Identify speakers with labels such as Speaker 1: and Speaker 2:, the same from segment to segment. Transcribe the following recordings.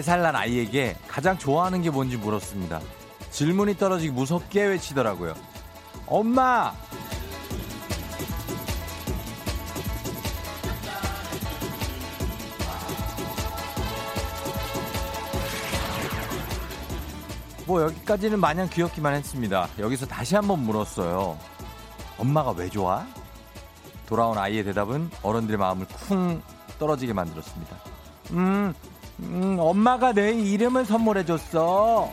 Speaker 1: 4살 난 아이에게 가장 좋아하는 게 뭔지 물었습니다. 질문이 떨어지기 무섭게 외치더라고요. 엄마! 뭐 여기까지는 마냥 귀엽기만 했습니다. 여기서 다시 한번 물었어요. 엄마가 왜 좋아? 돌아온 아이의 대답은 어른들의 마음을 쿵 떨어지게 만들었습니다. 음, 음 엄마가 내 이름을 선물해줬어.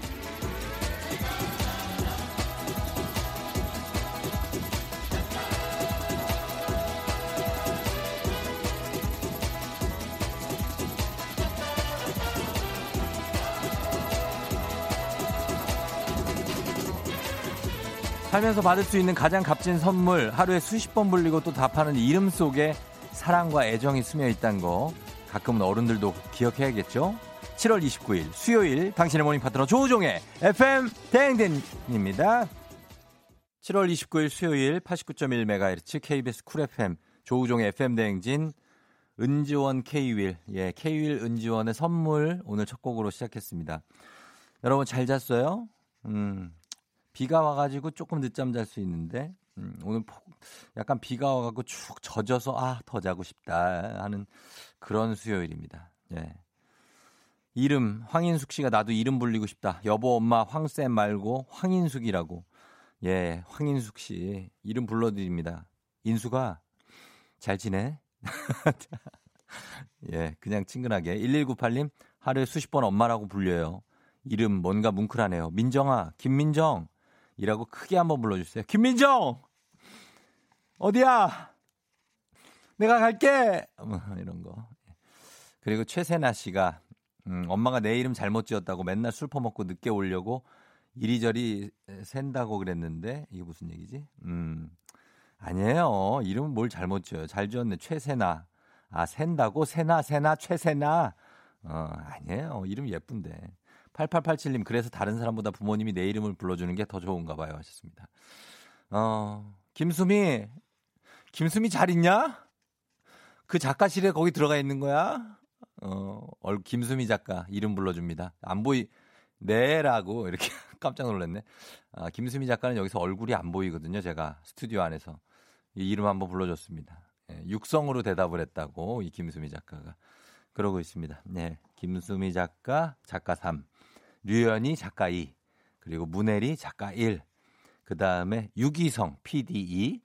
Speaker 1: 살면서 받을 수 있는 가장 값진 선물 하루에 수십 번 불리고 또 답하는 이름 속에 사랑과 애정이 스며 있다는 거 가끔은 어른들도 기억해야겠죠? 7월 29일 수요일 당신의 모닝 파트너 조우종의 FM 대행진입니다. 7월 29일 수요일 89.1MHz KBS 쿨 FM 조우종의 FM 대행진 은지원 K윌 예 K윌 은지원의 선물 오늘 첫 곡으로 시작했습니다. 여러분 잘 잤어요? 음 비가 와가지고 조금 늦잠 잘 수 있는데 음, 오늘 약간 비가 와가지고 축 젖어서 아 더 자고 싶다 하는 그런 수요일입니다. 예. 이름 황인숙 씨가 나도 이름 불리고 싶다. 여보 엄마 황쌤 말고 황인숙이라고. 예, 황인숙 씨 이름 불러드립니다. 인수가 잘 지내? 예, 그냥 친근하게 1198님 하루에 수십 번 엄마라고 불려요. 이름 뭔가 뭉클하네요. 민정아, 김민정. 이라고 크게 한번 불러주세요. 김민정! 어디야? 내가 갈게! 뭐 이런 거. 그리고 최세나 씨가, 음, 엄마가 내 이름 잘못 지었다고 맨날 술 퍼먹고 늦게 오려고 이리저리 샌다고 그랬는데, 이게 무슨 얘기지? 음, 아니에요. 이름은 뭘 잘못 지어요. 잘 지었네. 최세나. 아, 샌다고? 세나, 세나, 최세나. 어, 아니에요. 이름 예쁜데. 8887님, 그래서 다른 사람보다 부모님이 내 이름을 불러주는 게 더 좋은가 봐요. 하셨습니다. 어, 김수미, 김수미 잘 있냐? 그 작가실에 거기 들어가 있는 거야? 어, 얼, 김수미 작가 이름 불러줍니다. 안 보이, 네라고 이렇게 깜짝 놀랐네. 아, 김수미 작가는 여기서 얼굴이 안 보이거든요. 제가 스튜디오 안에서. 이 이름 한번 불러줬습니다. 예, 육성으로 대답을 했다고 이 김수미 작가가. 그러고 있습니다. 네. 김수미 작가, 작가 3. 류연희 작가 2, 그리고 문혜리 작가 1, 그 다음에 유기성 PD 2,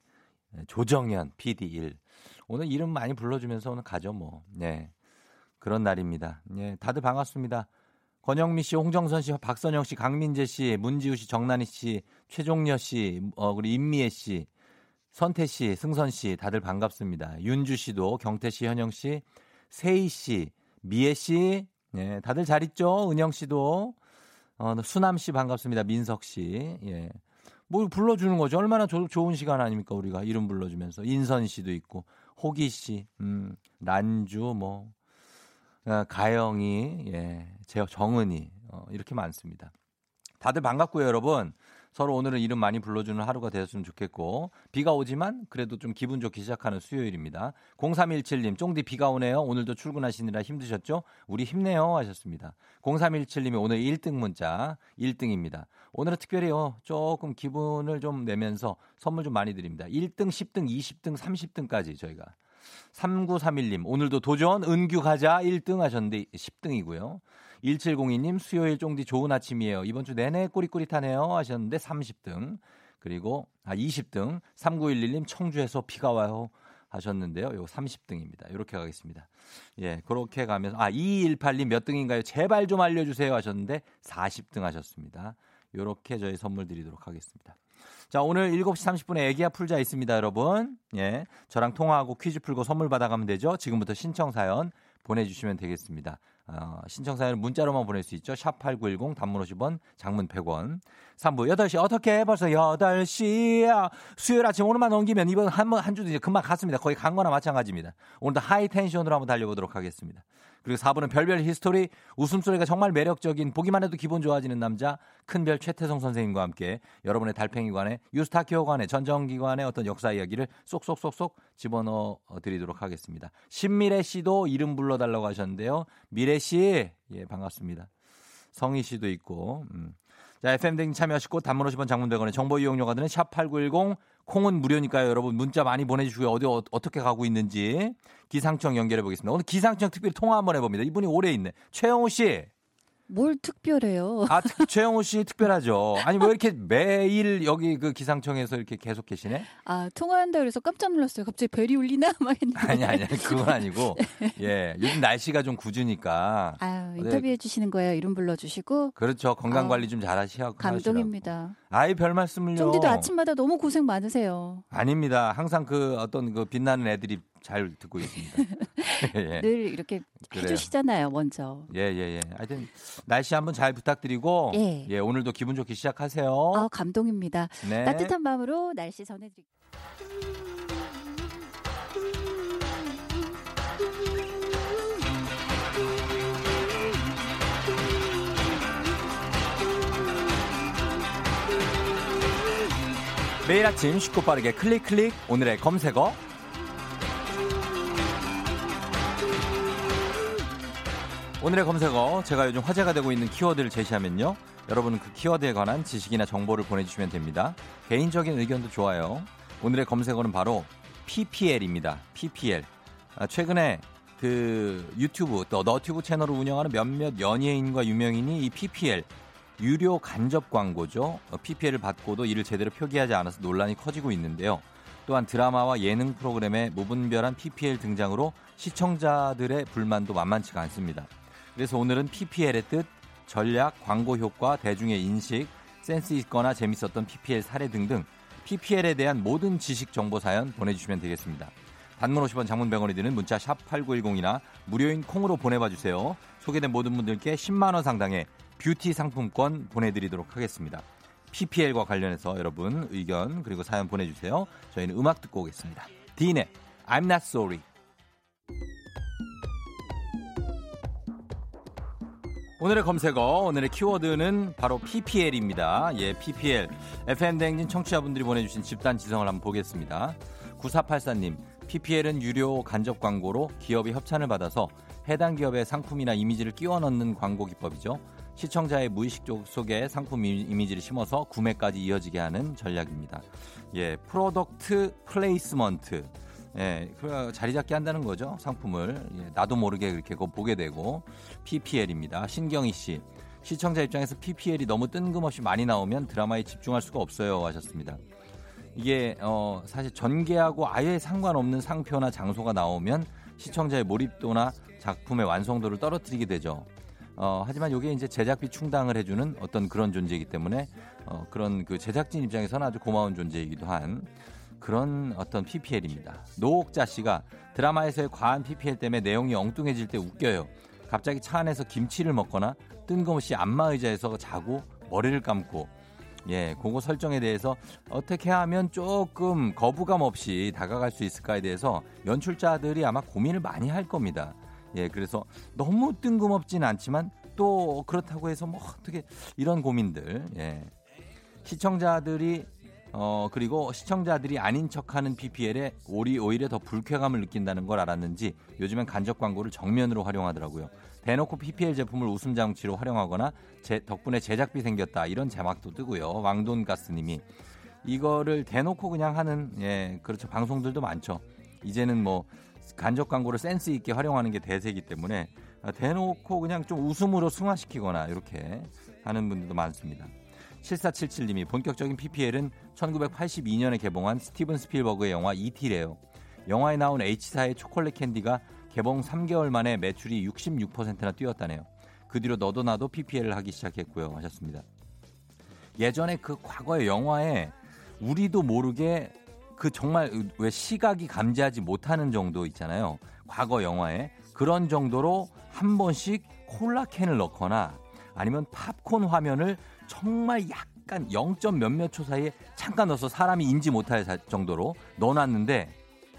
Speaker 1: 조정현 PD 1. 오늘 이름 많이 불러주면서 오늘 가죠 뭐. 네. 그런 날입니다. 네. 다들 반갑습니다. 권영미 씨, 홍정선 씨, 박선영 씨, 강민재 씨, 문지우 씨, 정난희 씨, 최종녀 씨, 어, 그리고 임미애 씨, 선태 씨, 승선 씨, 다들 반갑습니다. 윤주 씨도, 경태 씨, 현영 씨, 세희 씨, 미애 씨, 네, 다들 잘 있죠? 은영 씨도, 어, 수남 씨 반갑습니다. 민석 씨. 예. 뭐 불러주는 거죠. 얼마나 조, 좋은 시간 아닙니까 우리가 이름 불러주면서 인선 씨도 있고 호기 씨, 음, 난주 뭐 어, 가영이, 예, 제 정은이 어, 이렇게 많습니다. 다들 반갑고요, 여러분. 서로 오늘은 이름 많이 불러주는 하루가 되었으면 좋겠고 비가 오지만 그래도 좀 기분 좋게 시작하는 수요일입니다. 0317님 쫑디 비가 오네요. 오늘도 출근하시느라 힘드셨죠? 우리 힘내요 하셨습니다. 0317님이 오늘 1등 문자 1등입니다. 오늘은 특별히요 조금 기분을 좀 내면서 선물 좀 많이 드립니다. 1등, 10등, 20등, 30등까지 저희가 3931님 오늘도 도전 은규 가자 1등 하셨는데 10등이고요. 1702님 수요일 쫑디 좋은 아침이에요. 이번 주 내내 꾸릿꾸릿하네요 하셨는데 30등. 그리고 아 20등 3911님 청주에서 비가 와요 하셨는데요. 요거 30등입니다. 이렇게 가겠습니다. 예, 그렇게 가면서 아 2218님 몇 등인가요? 제발 좀 알려 주세요 하셨는데 40등 하셨습니다. 요렇게 저희 선물 드리도록 하겠습니다. 자, 오늘 7시 30분에 애기야 풀자 있습니다, 여러분. 예. 저랑 통화하고 퀴즈 풀고 선물 받아가면 되죠. 지금부터 신청 사연 보내주시면 되겠습니다. 어, 신청 사연을 문자로만 보낼 수 있죠. 샵 8910 단문 50원, 장문 100원. 3부 8시 어떻게 벌써 8시야. 수요일 아침 오늘만 넘기면 이번 한, 한 주도 이제 금방 갔습니다. 거의 간 거나 마찬가지입니다. 오늘도 high tension으로 한번 달려보도록 하겠습니다. 그리고 4부는 별별 히스토리 웃음소리가 정말 매력적인 보기만 해도 기분 좋아지는 남자 큰별 최태성 선생님과 함께 여러분의 달팽이관에 유스타키오관에 전정기관의 어떤 역사 이야기를 쏙쏙쏙쏙 집어넣어 드리도록 하겠습니다. 신미래 씨도 이름 불러달라고 하셨는데요. 미래 씨, 예, 반갑습니다. 성희 씨도 있고, 음. 자, FM댕 참여하시고 단문 50원 장문 백원의 정보 이용료가 드는 샵8910 콩은 무료니까요. 여러분 문자 많이 보내주시고요. 어디 어, 떻게 가고 있는지 기상청 연결해 보겠습니다. 오늘 기상청 특별히 통화 한번 해봅니다. 이분이 오래 있네. 최영호 씨.
Speaker 2: 뭘 특별해요?
Speaker 1: 아, 최영호 씨 특별하죠. 아니, 왜 이렇게 매일 여기 그 기상청에서 이렇게 계속 계시네?
Speaker 2: 아, 통화한다 그래서 깜짝 놀랐어요. 갑자기 벨이 울리나? 막 했는데.
Speaker 1: 아니, 아니, 그건 아니고. 예. 요즘 날씨가 좀 굳으니까.
Speaker 2: 아 인터뷰해 주시는 거예요. 이름 불러주시고.
Speaker 1: 그렇죠. 건강 관리 좀 잘 하시고.
Speaker 2: 감동입니다.
Speaker 1: 아이, 별 말씀을요.
Speaker 2: 좀디도 아침마다 너무 고생 많으세요.
Speaker 1: 아닙니다. 항상 그 어떤 그 빛나는 애들이 잘 듣고 있습니다.
Speaker 2: 예. 늘 이렇게 그래요. 해주시잖아요, 먼저.
Speaker 1: 예, 예, 예. 하여튼 날씨 한번 잘 부탁드리고 예. 예, 오늘도 기분 좋게 시작하세요.
Speaker 2: 아, 감동입니다. 네. 따뜻한 마음으로 날씨 전해드릴게요.
Speaker 1: 매일 아침 쉽고 빠르게 클릭 클릭 오늘의 검색어 오늘의 검색어 제가 요즘 화제가 되고 있는 키워드를 제시하면요. 여러분은 그 키워드에 관한 지식이나 정보를 보내주시면 됩니다. 개인적인 의견도 좋아요. 오늘의 검색어는 바로 PPL입니다. PPL. 아, 최근에 그 유튜브 또 너튜브 채널을 운영하는 몇몇 연예인과 유명인이 이 PPL 유료 간접 광고죠. PPL을 어, 받고도 이를 제대로 표기하지 않아서 논란이 커지고 있는데요. 또한 드라마와 예능 프로그램의 무분별한 PPL 등장으로 시청자들의 불만도 만만치가 않습니다. 그래서 오늘은 PPL의 뜻, 전략, 광고 효과, 대중의 인식, 센스 있거나 재밌었던 PPL 사례 등등 PPL에 대한 모든 지식 정보 사연 보내주시면 되겠습니다. 단문 50원 장문 100원이 드는 문자 샵 8910이나 무료인 콩으로 보내봐 주세요. 소개된 모든 분들께 10만 원 상당의 뷰티 상품권 보내드리도록 하겠습니다. PPL과 관련해서 여러분 의견 그리고 사연 보내주세요. 저희는 음악 듣고 오겠습니다. 디인의 I'm Not Sorry. 오늘의 검색어, 오늘의 키워드는 바로 PPL입니다. 예, PPL. FM대행진 청취자분들이 보내주신 집단 지성을 한번 보겠습니다. 9484님, PPL은 유료 간접 광고로 기업이 협찬을 받아서 해당 기업의 상품이나 이미지를 끼워 넣는 광고 기법이죠. 시청자의 무의식 속에 상품 이미지를 심어서 구매까지 이어지게 하는 전략입니다. 예, product placement. 예, 그 자리 잡게 한다는 거죠. 상품을. 예, 나도 모르게 그렇게 보게 되고 PPL입니다. 신경희 씨. 시청자 입장에서 PPL이 너무 뜬금없이 많이 나오면 드라마에 집중할 수가 없어요 하셨습니다. 이게 어 사실 전개하고 아예 상관없는 상표나 장소가 나오면 시청자의 몰입도나 작품의 완성도를 떨어뜨리게 되죠. 어, 하지만 이게 이제 제작비 충당을 해주는 어떤 그런 존재이기 때문에 어, 그런 그 제작진 입장에서는 아주 고마운 존재이기도 한 그런 어떤 PPL입니다. 노옥자 씨가 드라마에서의 과한 PPL 때문에 내용이 엉뚱해질 때 웃겨요. 갑자기 차 안에서 김치를 먹거나 뜬금없이 안마 의자에서 자고 머리를 감고 예, 그거 설정에 대해서 어떻게 하면 조금 거부감 없이 다가갈 수 있을까에 대해서 연출자들이 아마 고민을 많이 할 겁니다. 예, 그래서 너무 뜬금없진 않지만 또 그렇다고 해서 뭐 어떻게 이런 고민들. 예. 시청자들이 어, 그리고 시청자들이 아닌 척하는 PPL에 오리 오히려 더 불쾌감을 느낀다는 걸 알았는지 요즘엔 간접 광고를 정면으로 활용하더라고요. 대놓고 PPL 제품을 웃음 장치로 활용하거나 제, 덕분에 제작비 생겼다 이런 제막도 뜨고요. 왕돈가스님이 이거를 대놓고 그냥 하는 예 그렇죠 방송들도 많죠. 이제는 뭐 간접 광고를 센스 있게 활용하는 게 대세이기 때문에 대놓고 그냥 좀 웃음으로 승화시키거나 이렇게 하는 분들도 많습니다. 7477님이 본격적인 PPL은 1982년에 개봉한 스티븐 스필버그의 영화 E.T.래요. 영화에 나온 H사의 초콜릿 캔디가 개봉 3개월 만에 매출이 66%나 뛰었다네요. 그 뒤로 너도 나도 PPL을 하기 시작했고요. 하셨습니다. 예전에 그 과거의 영화에 우리도 모르게 그 정말 왜 시각이 감지하지 못하는 정도 있잖아요. 과거 영화에 그런 정도로 한 번씩 콜라 캔을 넣거나 아니면 팝콘 화면을 정말 약간 0. 몇몇 초 사이에 잠깐 넣어서 사람이 인지 못할 정도로 넣어놨는데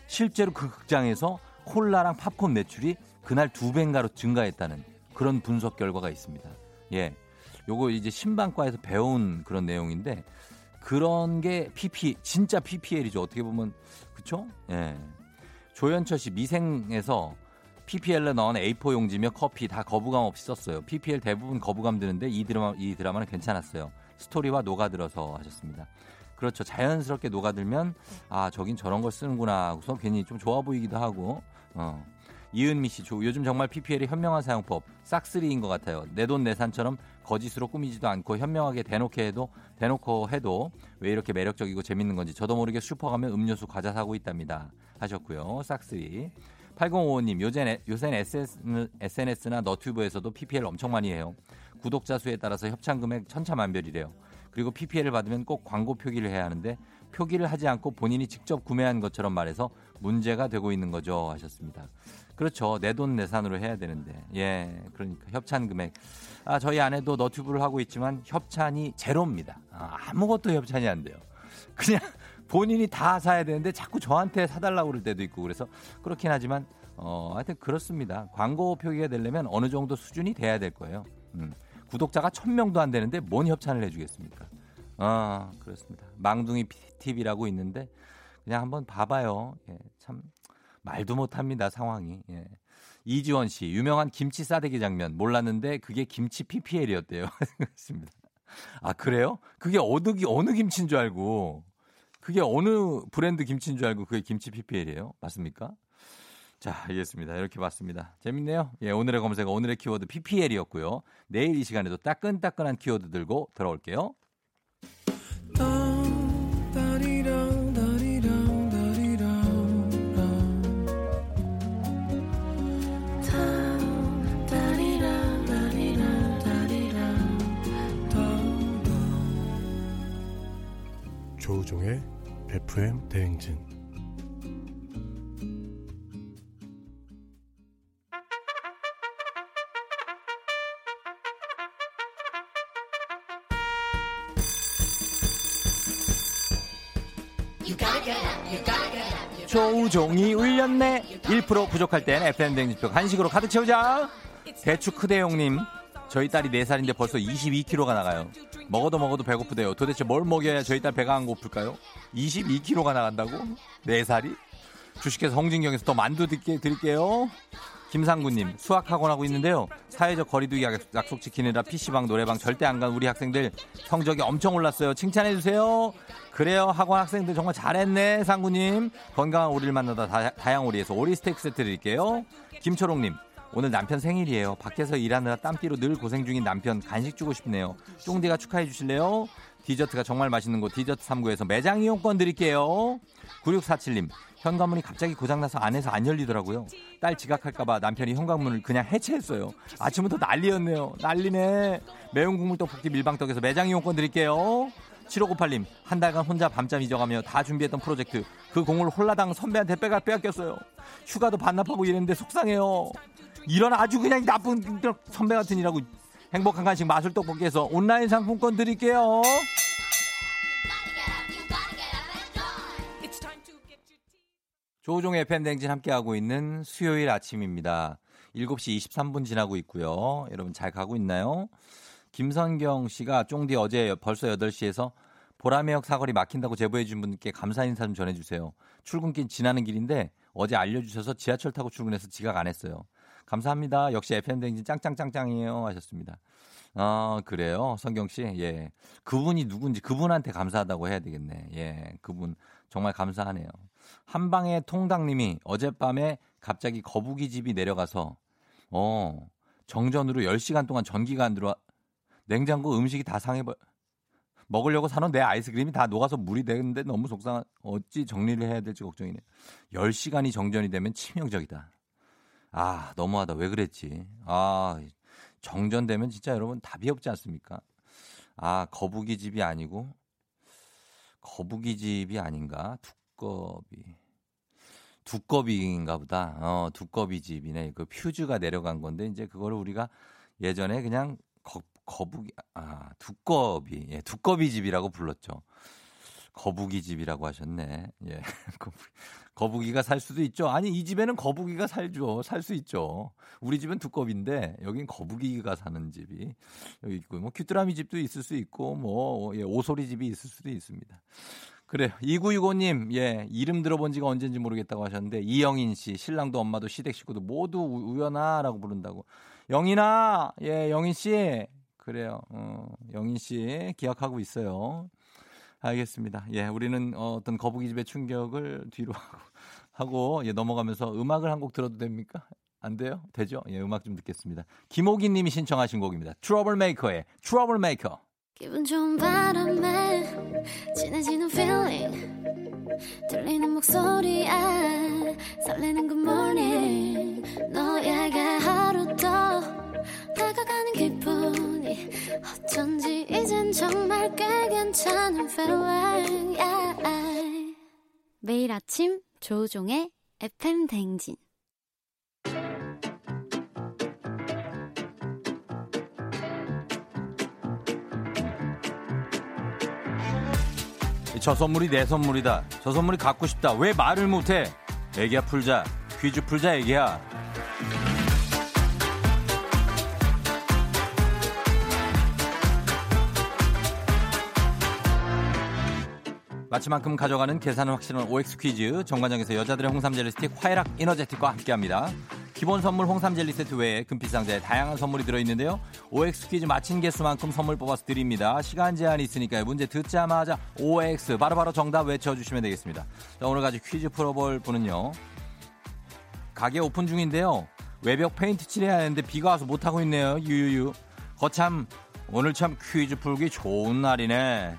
Speaker 1: 실제로 그 극장에서 콜라랑 팝콘 매출이 그날 두 배인가로 증가했다는 그런 분석 결과가 있습니다. 예. 요거 이제 신방과에서 배운 그런 내용인데 그런 게 PP 진짜 PPL이죠. 어떻게 보면 그쵸? 예. 조현철 씨 미생에서 PPL에 넣은 A4 용지며 커피 다 거부감 없이 썼어요. PPL 대부분 거부감 드는데 이 드라마 이 드라마는 괜찮았어요. 스토리와 녹아들어서 하셨습니다. 그렇죠. 자연스럽게 녹아들면 아 저긴 저런 걸 쓰는구나 하고서 괜히 좀 좋아 보이기도 하고 어. 이은미 씨, 요즘 정말 PPL이 현명한 사용법, 싹쓸이인 것 같아요. 내 돈 내산처럼 거짓으로 꾸미지도 않고 현명하게 대놓고 해도 대놓고 해도 왜 이렇게 매력적이고 재밌는 건지 저도 모르게 슈퍼 가면 음료수 과자 사고 있답니다. 하셨고요. 싹쓸이. 8055님, 요새, 요새는 SNS나 너튜브에서도 PPL 엄청 많이 해요. 구독자 수에 따라서 협찬 금액 천차만별이래요. 그리고 PPL을 받으면 꼭 광고 표기를 해야 하는데 표기를 하지 않고 본인이 직접 구매한 것처럼 말해서 문제가 되고 있는 거죠. 하셨습니다. 그렇죠. 내 돈 내산으로 해야 되는데. 예. 그러니까 협찬 금액. 아, 저희 아내도 너튜브를 하고 있지만 협찬이 제로입니다. 아, 아무것도 협찬이 안 돼요. 그냥 본인이 다 사야 되는데 자꾸 저한테 사달라고 그럴 때도 있고 그래서 그렇긴 하지만 어, 하여튼 그렇습니다. 광고 표기가 되려면 어느 정도 수준이 돼야 될 거예요. 음. 구독자가 천명도 안 되는데 뭔 협찬을 해주겠습니까? 아, 그렇습니다. 망둥이 TV라고 있는데 그냥 한번 봐봐요. 예, 참 말도 못합니다 상황이. 예. 이지원 씨 유명한 김치 싸대기 장면 몰랐는데 그게 김치 PPL이었대요. 그렇습니다. 아 그래요? 그게 어느 어느 김치인 줄 알고 그게 어느 브랜드 김치인 줄 알고 그게 김치 PPL이에요? 맞습니까? 자, 알겠습니다. 이렇게 봤습니다. 재밌네요. 예, 오늘의 검색, 오늘의 키워드 PPL이었고요. 내일 이 시간에도 따끈따끈한 키워드 들고 돌아올게요.
Speaker 3: FM 대행진.
Speaker 1: 조우종이 울렸네. 1% 부족할 땐 FM 대행진표 간식으로 가득 채우자. 대추 크대용님 저희 딸이 4살인데 벌써 22kg가 나가요. 먹어도 먹어도 배고프대요. 도대체 뭘 먹여야 저희 딸 배가 안 고플까요? 22kg가 나간다고? 4살이? 주식회사 홍진경에서 더 만두 듣게 드릴게요. 김상구님, 수학학원 하고 있는데요. 사회적 거리두기 약속 지키느라 PC방, 노래방 절대 안 간 우리 학생들 성적이 엄청 올랐어요. 칭찬해주세요. 그래요. 학원 학생들 정말 잘했네. 상구님. 건강한 오리를 만나다 다양 오리에서 오리 스테이크 세트 드릴게요. 김초롱님, 오늘 남편 생일이에요. 밖에서 일하느라 땀띠로 늘 고생 중인 남편 간식 주고 싶네요. 쫑디가 축하해 주실래요? 디저트가 정말 맛있는 곳 디저트 3구에서 매장 이용권 드릴게요. 9647님, 현관문이 갑자기 고장나서 안에서 안 열리더라고요. 딸 지각할까봐 남편이 현관문을 그냥 해체했어요. 아침부터 난리였네요. 난리네. 매운 국물 떡볶이 밀방떡에서 매장 이용권 드릴게요. 7598님, 한 달간 혼자 밤잠 잊어가며 다 준비했던 프로젝트, 그 공을 홀라당 선배한테 빼가 빼앗겼어요. 휴가도 반납하고 이랬는데 속상해요. 이런 아주 그냥 나쁜 선배 같은 이라고 행복한 간식 마술 떡볶이에서 온라인 상품권 드릴게요. 조종의 팬댕진 함께하고 있는 수요일 아침입니다. 7시 23분 지나고 있고요. 여러분 잘 가고 있나요? 김선경 씨가 쫑디 어제 벌써 8시에서 보라매역 사거리 막힌다고 제보해 준 분께 감사 인사 좀 전해주세요. 출근길 지나는 길인데 어제 알려주셔서 지하철 타고 출근해서 지각 안 했어요. 감사합니다. 역시 FM댕진 짱짱짱짱이에요. 하셨습니다. 아, 그래요. 성경 씨. 예. 그분이 누군지 그분한테 감사하다고 해야 되겠네. 예. 그분 정말 감사하네요. 한방의 통당님이 어젯밤에 갑자기 거북이 집이 내려가서 어, 정전으로 10시간 동안 전기가 안 들어와 냉장고 음식이 다 상해버 먹으려고 사놓은 내 아이스크림이 다 녹아서 물이 되는데 너무 속상한 어찌 정리를 해야 될지 걱정이네. 10시간이 정전이 되면 치명적이다. 아, 너무하다. 왜 그랬지? 아, 정전되면 진짜 여러분 답이 없지 않습니까? 아, 거북이 집이 아니고 거북이 집이 아닌가? 두꺼비. 두꺼비인가 보다. 어, 두꺼비 집이네. 그 퓨즈가 내려간 건데 이제 그거를 우리가 예전에 그냥 거, 거북이 아, 두꺼비. 예, 두꺼비 집이라고 불렀죠. 거북이 집이라고 하셨네. 예. 거북이가 살 수도 있죠. 아니, 이 집에는 거북이가 살죠. 살 수 있죠. 우리 집은 두꺼비인데, 여긴 거북이가 사는 집이 여기 있고, 뭐, 귀뚜라미 집도 있을 수 있고, 뭐, 예, 오소리 집이 있을 수도 있습니다. 그래요. 2965님, 예, 이름 들어본 지가 언젠지 모르겠다고 하셨는데, 이영인 씨, 신랑도 엄마도 시댁 식구도 모두 우연아라고 부른다고. 영인아, 예, 영인 씨. 그래요. 어, 영인 씨, 기억하고 있어요. 알겠습니다. 예, 우리는 어떤 거북이 집의 충격을 뒤로 하고, 하고 예, 넘어가면서 음악을 한 곡 들어도 됩니까? 안 돼요? 되죠? 예, 음악 좀 듣겠습니다. 김호기 님이 신청하신 곡입니다. 트러블 메이커의 트러블 메이커.
Speaker 4: 기분 좋은 바람에 진해지는 feeling 들리는 목소리에 설레는 good morning 너에게 괜찮은 feeling yeah. 매일 아침 조우종의 FM 댕진
Speaker 1: 저 선물이 내 선물이다. 저 선물이 갖고 싶다. 왜 말을 못해? 애기야 풀자. 퀴즈 풀자 애기야. 마치만큼 가져가는 계산은 확실한 OX 퀴즈 정관장에서 여자들의 홍삼 젤리 스틱 화해락 이너제틱과 함께합니다. 기본 선물 홍삼 젤리 세트 외에 금빛 상자에 다양한 선물이 들어있는데요. OX 퀴즈 마친 개수만큼 선물 뽑아서 드립니다. 시간 제한이 있으니까요. 문제 듣자마자 OX 바로바로 정답 외쳐주시면 되겠습니다. 자, 오늘 가지 퀴즈 풀어볼 분은요. 가게 오픈 중인데요. 외벽 페인트 칠해야 하는데 비가 와서 못하고 있네요. 유유유. 거참 오늘 참 퀴즈 풀기 좋은 날이네.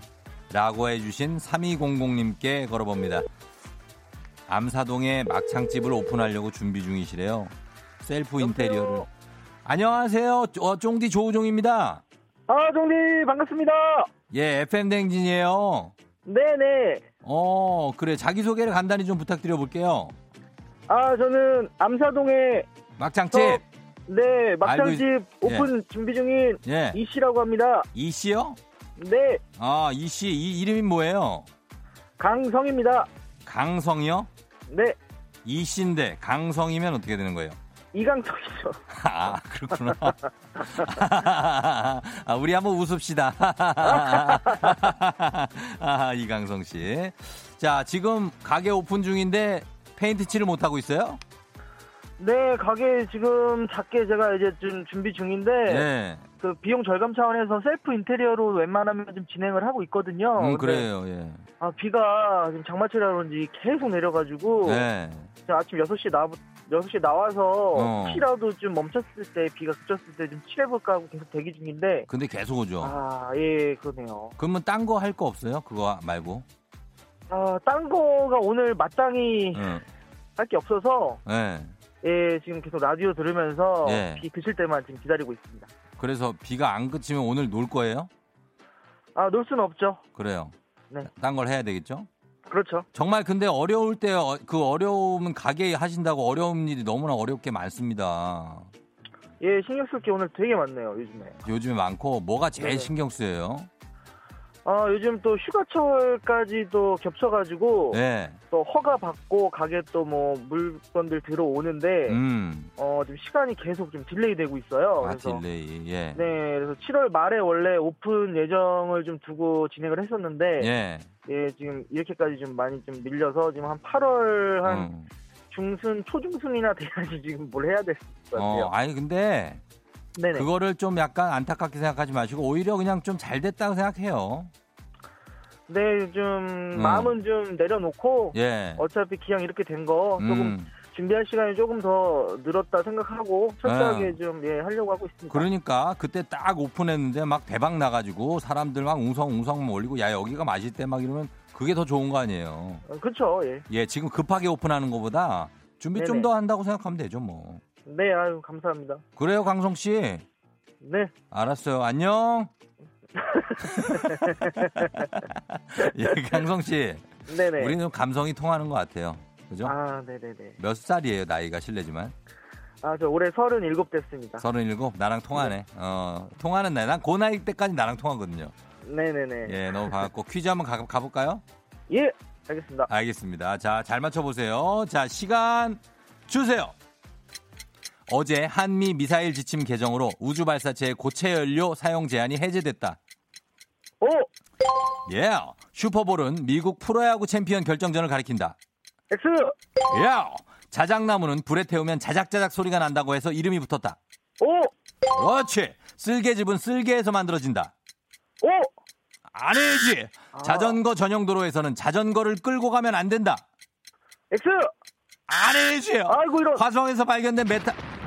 Speaker 1: 라고 해주신 3200님께 걸어봅니다. 암사동에 막창집을 오픈하려고 준비 중이시래요. 셀프 인테리어를. 안녕하세요. 어, 쫑디 조우종입니다.
Speaker 5: 아, 종디 반갑습니다.
Speaker 1: 예, FM 댕진이에요.
Speaker 5: 네네.
Speaker 1: 어, 그래. 자기소개를 간단히 좀 부탁드려 볼게요.
Speaker 5: 아, 저는 암사동에
Speaker 1: 막창집.
Speaker 5: 어, 네, 막창집
Speaker 1: 알고
Speaker 5: 오픈 준비 중인
Speaker 1: 예.
Speaker 5: 이 씨라고 합니다.
Speaker 1: 이 씨요?
Speaker 5: 네,
Speaker 1: 아, 이 씨. 이 이름이 뭐예요?
Speaker 5: 강성입니다.
Speaker 1: 강성이요?
Speaker 5: 네,
Speaker 1: 이 씨인데 강성이면 어떻게 되는 거예요?
Speaker 5: 이강성이죠.
Speaker 1: 아, 그렇구나. 아, 우리 한번 웃읍시다. 아, 이강성 씨. 자, 지금 가게 오픈 중인데 페인트 칠을 못 하고 있어요?
Speaker 5: 네, 가게 지금 작게 제가 이제 좀 준비 중인데
Speaker 1: 네.
Speaker 5: 그 비용 절감 차원에서 셀프 인테리어로 웬만하면 좀 진행을 하고 있거든요.
Speaker 1: 음, 그래요. 예.
Speaker 5: 아, 비가 지금 장마철이라 그런지 계속 내려가지고
Speaker 1: 네.
Speaker 5: 아침 6시에 나 6시에 나와서
Speaker 1: 어.
Speaker 5: 혹시라도 좀 멈췄을 때 비가 그쳤을 때 좀 칠해볼까 하고 계속 대기 중인데
Speaker 1: 근데 계속 오죠.
Speaker 5: 아, 예, 그러네요.
Speaker 1: 그러면 딴 거 할 거 없어요? 그거 말고.
Speaker 5: 아, 딴 거가 오늘 마땅히
Speaker 1: 응.
Speaker 5: 할게 없어서
Speaker 1: 네.
Speaker 5: 예, 지금 계속 라디오 들으면서
Speaker 1: 예.
Speaker 5: 비 그칠 때만 지금 기다리고 있습니다.
Speaker 1: 그래서 비가 안 그치면 오늘 놀 거예요?
Speaker 5: 아, 놀 수는 없죠.
Speaker 1: 그래요.
Speaker 5: 네.
Speaker 1: 딴 걸 해야 되겠죠?
Speaker 5: 그렇죠. 정말
Speaker 1: 근데 어려울 때 그 어려움은 가게 하신다고 어려운 일이 너무나 어렵게 많습니다.
Speaker 5: 예, 신경 쓸 게 오늘 되게 많네요, 요즘에.
Speaker 1: 요즘에 많고 뭐가 제일
Speaker 5: 네.
Speaker 1: 신경 쓰여요?
Speaker 5: 아, 요즘 또 휴가철까지도 겹쳐가지고
Speaker 1: 네.
Speaker 5: 또 허가 받고 가게 또 뭐 물건들 들어오는데
Speaker 1: 음.
Speaker 5: 어, 좀 시간이 계속 좀 delay 되고 있어요.
Speaker 1: 아,
Speaker 5: 그래서
Speaker 1: delay. 예.
Speaker 5: 네, 그래서 7월 말에 원래 오픈 예정을 좀 두고 진행을 했었는데
Speaker 1: 예.
Speaker 5: 예, 지금 이렇게까지 좀 많이 좀 밀려서 지금 한 8월 한
Speaker 1: 음.
Speaker 5: 중순 초중순이나 돼야지 지금 뭘 해야 될 것 같아요.
Speaker 1: 어, 아니 근데
Speaker 5: 네네.
Speaker 1: 그거를 좀 약간 안타깝게 생각하지 마시고 오히려 그냥 좀 잘 됐다고 생각해요.
Speaker 5: 네, 좀
Speaker 1: 음.
Speaker 5: 마음은 좀 내려놓고
Speaker 1: 예.
Speaker 5: 어차피 기왕 이렇게 된 거 조금
Speaker 1: 음.
Speaker 5: 준비할 시간이 조금 더 늘었다 생각하고 철저하게 좀 예, 하려고 하고 있습니다.
Speaker 1: 그러니까 그때 딱 오픈했는데 막 대박 나가지고 사람들 막 웅성웅성 몰리고 야 여기가 맛있대 막 이러면 그게 더 좋은 거 아니에요.
Speaker 5: 어, 그렇죠. 예.
Speaker 1: 예, 지금 급하게 오픈하는 것보다 준비 좀. 더 한다고 생각하면 되죠, 뭐.
Speaker 5: 네, 아유 감사합니다.
Speaker 1: 그래요, 강성 씨.
Speaker 5: 네,
Speaker 1: 알았어요. 안녕. 예, 강성 씨.
Speaker 5: 네네.
Speaker 1: 우리는 좀 감성이 통하는 것 같아요. 그죠?
Speaker 5: 아, 네네네.
Speaker 1: 몇 살이에요, 나이가 실례지만?
Speaker 5: 아, 저 올해 37 됐습니다.
Speaker 1: 서른일곱 나랑 통하네. 어, 통하는 나이. 난 그 나이 때까지 나랑 통하거든요.
Speaker 5: 네네네.
Speaker 1: 예, 너무 반갑고 퀴즈 한번 가, 가볼까요?
Speaker 5: 예, 알겠습니다.
Speaker 1: 알겠습니다. 자, 잘 맞춰보세요. 자, 시간 주세요. 어제 한미 미사일 지침 개정으로 우주 발사체의 고체 연료 사용 제한이 해제됐다.
Speaker 5: 오,
Speaker 1: 예. Yeah. 슈퍼볼은 미국 프로야구 챔피언 결정전을 가리킨다.
Speaker 5: X,
Speaker 1: 예. Yeah. 자작나무는 불에 태우면 자작자작 소리가 난다고 해서 이름이 붙었다.
Speaker 5: 오,
Speaker 1: 그렇지. 쓸개집은 쓸개에서 만들어진다.
Speaker 5: 오,
Speaker 1: 아니지. 자전거 전용 도로에서는 자전거를 끌고 가면 안 된다.
Speaker 5: X,
Speaker 1: 아니지.
Speaker 5: 아이고 이런,
Speaker 1: 화성에서 발견된 메타.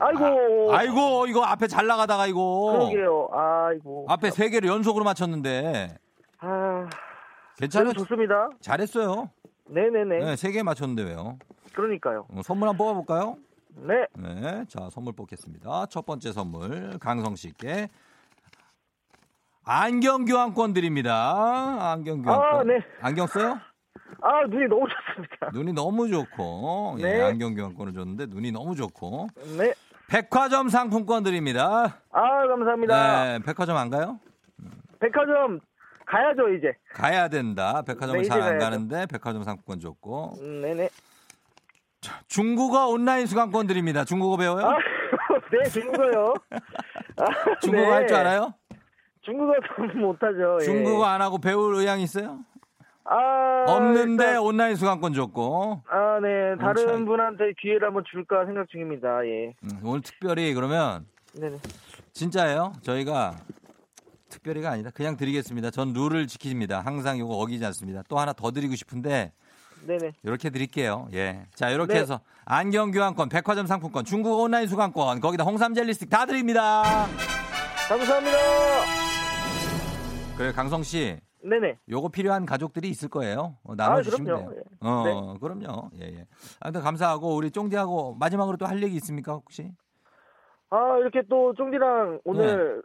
Speaker 5: 아이고,
Speaker 1: 아 이고 이거 앞에 잘 나가다가 이거.
Speaker 5: 그러게요. 아이고.
Speaker 1: 앞에 세 개를 연속으로 맞췄는데
Speaker 5: 아,
Speaker 1: 괜찮아요.
Speaker 5: 좋습니다.
Speaker 1: 잘했어요.
Speaker 5: 네네네.
Speaker 1: 네, 세 개 맞췄는데 왜요?
Speaker 5: 그러니까요.
Speaker 1: 어, 선물 한번 뽑아볼까요?
Speaker 5: 네,
Speaker 1: 네, 자 선물 뽑겠습니다. 첫 번째 선물 강성 씨께 안경 교환권 드립니다. 안경 교환권.
Speaker 5: 아, 네.
Speaker 1: 안경 써요?
Speaker 5: 아 눈이 너무 좋습니다.
Speaker 1: 눈이 너무 좋고 예,
Speaker 5: 네.
Speaker 1: 안경 교환권을 줬는데 눈이 너무 좋고
Speaker 5: 네,
Speaker 1: 백화점 상품권 드립니다.
Speaker 5: 아 감사합니다.
Speaker 1: 네, 백화점 안 가요?
Speaker 5: 백화점 가야죠 이제.
Speaker 1: 가야 된다. 백화점을
Speaker 5: 네,
Speaker 1: 잘
Speaker 5: 이제
Speaker 1: 안
Speaker 5: 가야죠.
Speaker 1: 가는데 백화점 상품권 줬고
Speaker 5: 음, 네네.
Speaker 1: 중국어 온라인 수강권 드립니다. 중국어 배워요?
Speaker 5: 아, 네 중국어요. 아,
Speaker 1: 중국어
Speaker 5: 네.
Speaker 1: 할줄 알아요?
Speaker 5: 중국어 좀 못하죠. 예.
Speaker 1: 중국어 안 하고 배울 의향 있어요?
Speaker 5: 아,
Speaker 1: 없는데
Speaker 5: 일단,
Speaker 1: 온라인 수강권 줬고
Speaker 5: 아, 네. 다른
Speaker 1: 참.
Speaker 5: 분한테 기회를 한번 줄까 생각 중입니다. 예.
Speaker 1: 음, 오늘 특별히 그러면
Speaker 5: 네네.
Speaker 1: 진짜예요. 저희가 특별히가 아니다. 그냥 드리겠습니다. 전 룰을 지킵니다. 항상 이거 어기지 않습니다. 또 하나 더 드리고 싶은데
Speaker 5: 네네.
Speaker 1: 이렇게 드릴게요. 예. 자, 이렇게
Speaker 5: 네.
Speaker 1: 해서 안경 교환권, 백화점 상품권, 중국어 온라인 수강권, 거기다 홍삼 젤리 스틱 다 드립니다.
Speaker 5: 감사합니다.
Speaker 1: 그래 강성 씨,
Speaker 5: 네네.
Speaker 1: 요거 필요한 가족들이 있을 거예요. 어, 나눠주시면
Speaker 5: 아.
Speaker 1: 돼요.
Speaker 5: 예.
Speaker 1: 어,
Speaker 5: 네.
Speaker 1: 그럼요. 예, 예. 아무튼 감사하고 우리 쫑디하고 마지막으로 또 할 얘기 있습니까 혹시?
Speaker 5: 아, 이렇게 또 쫑디랑 오늘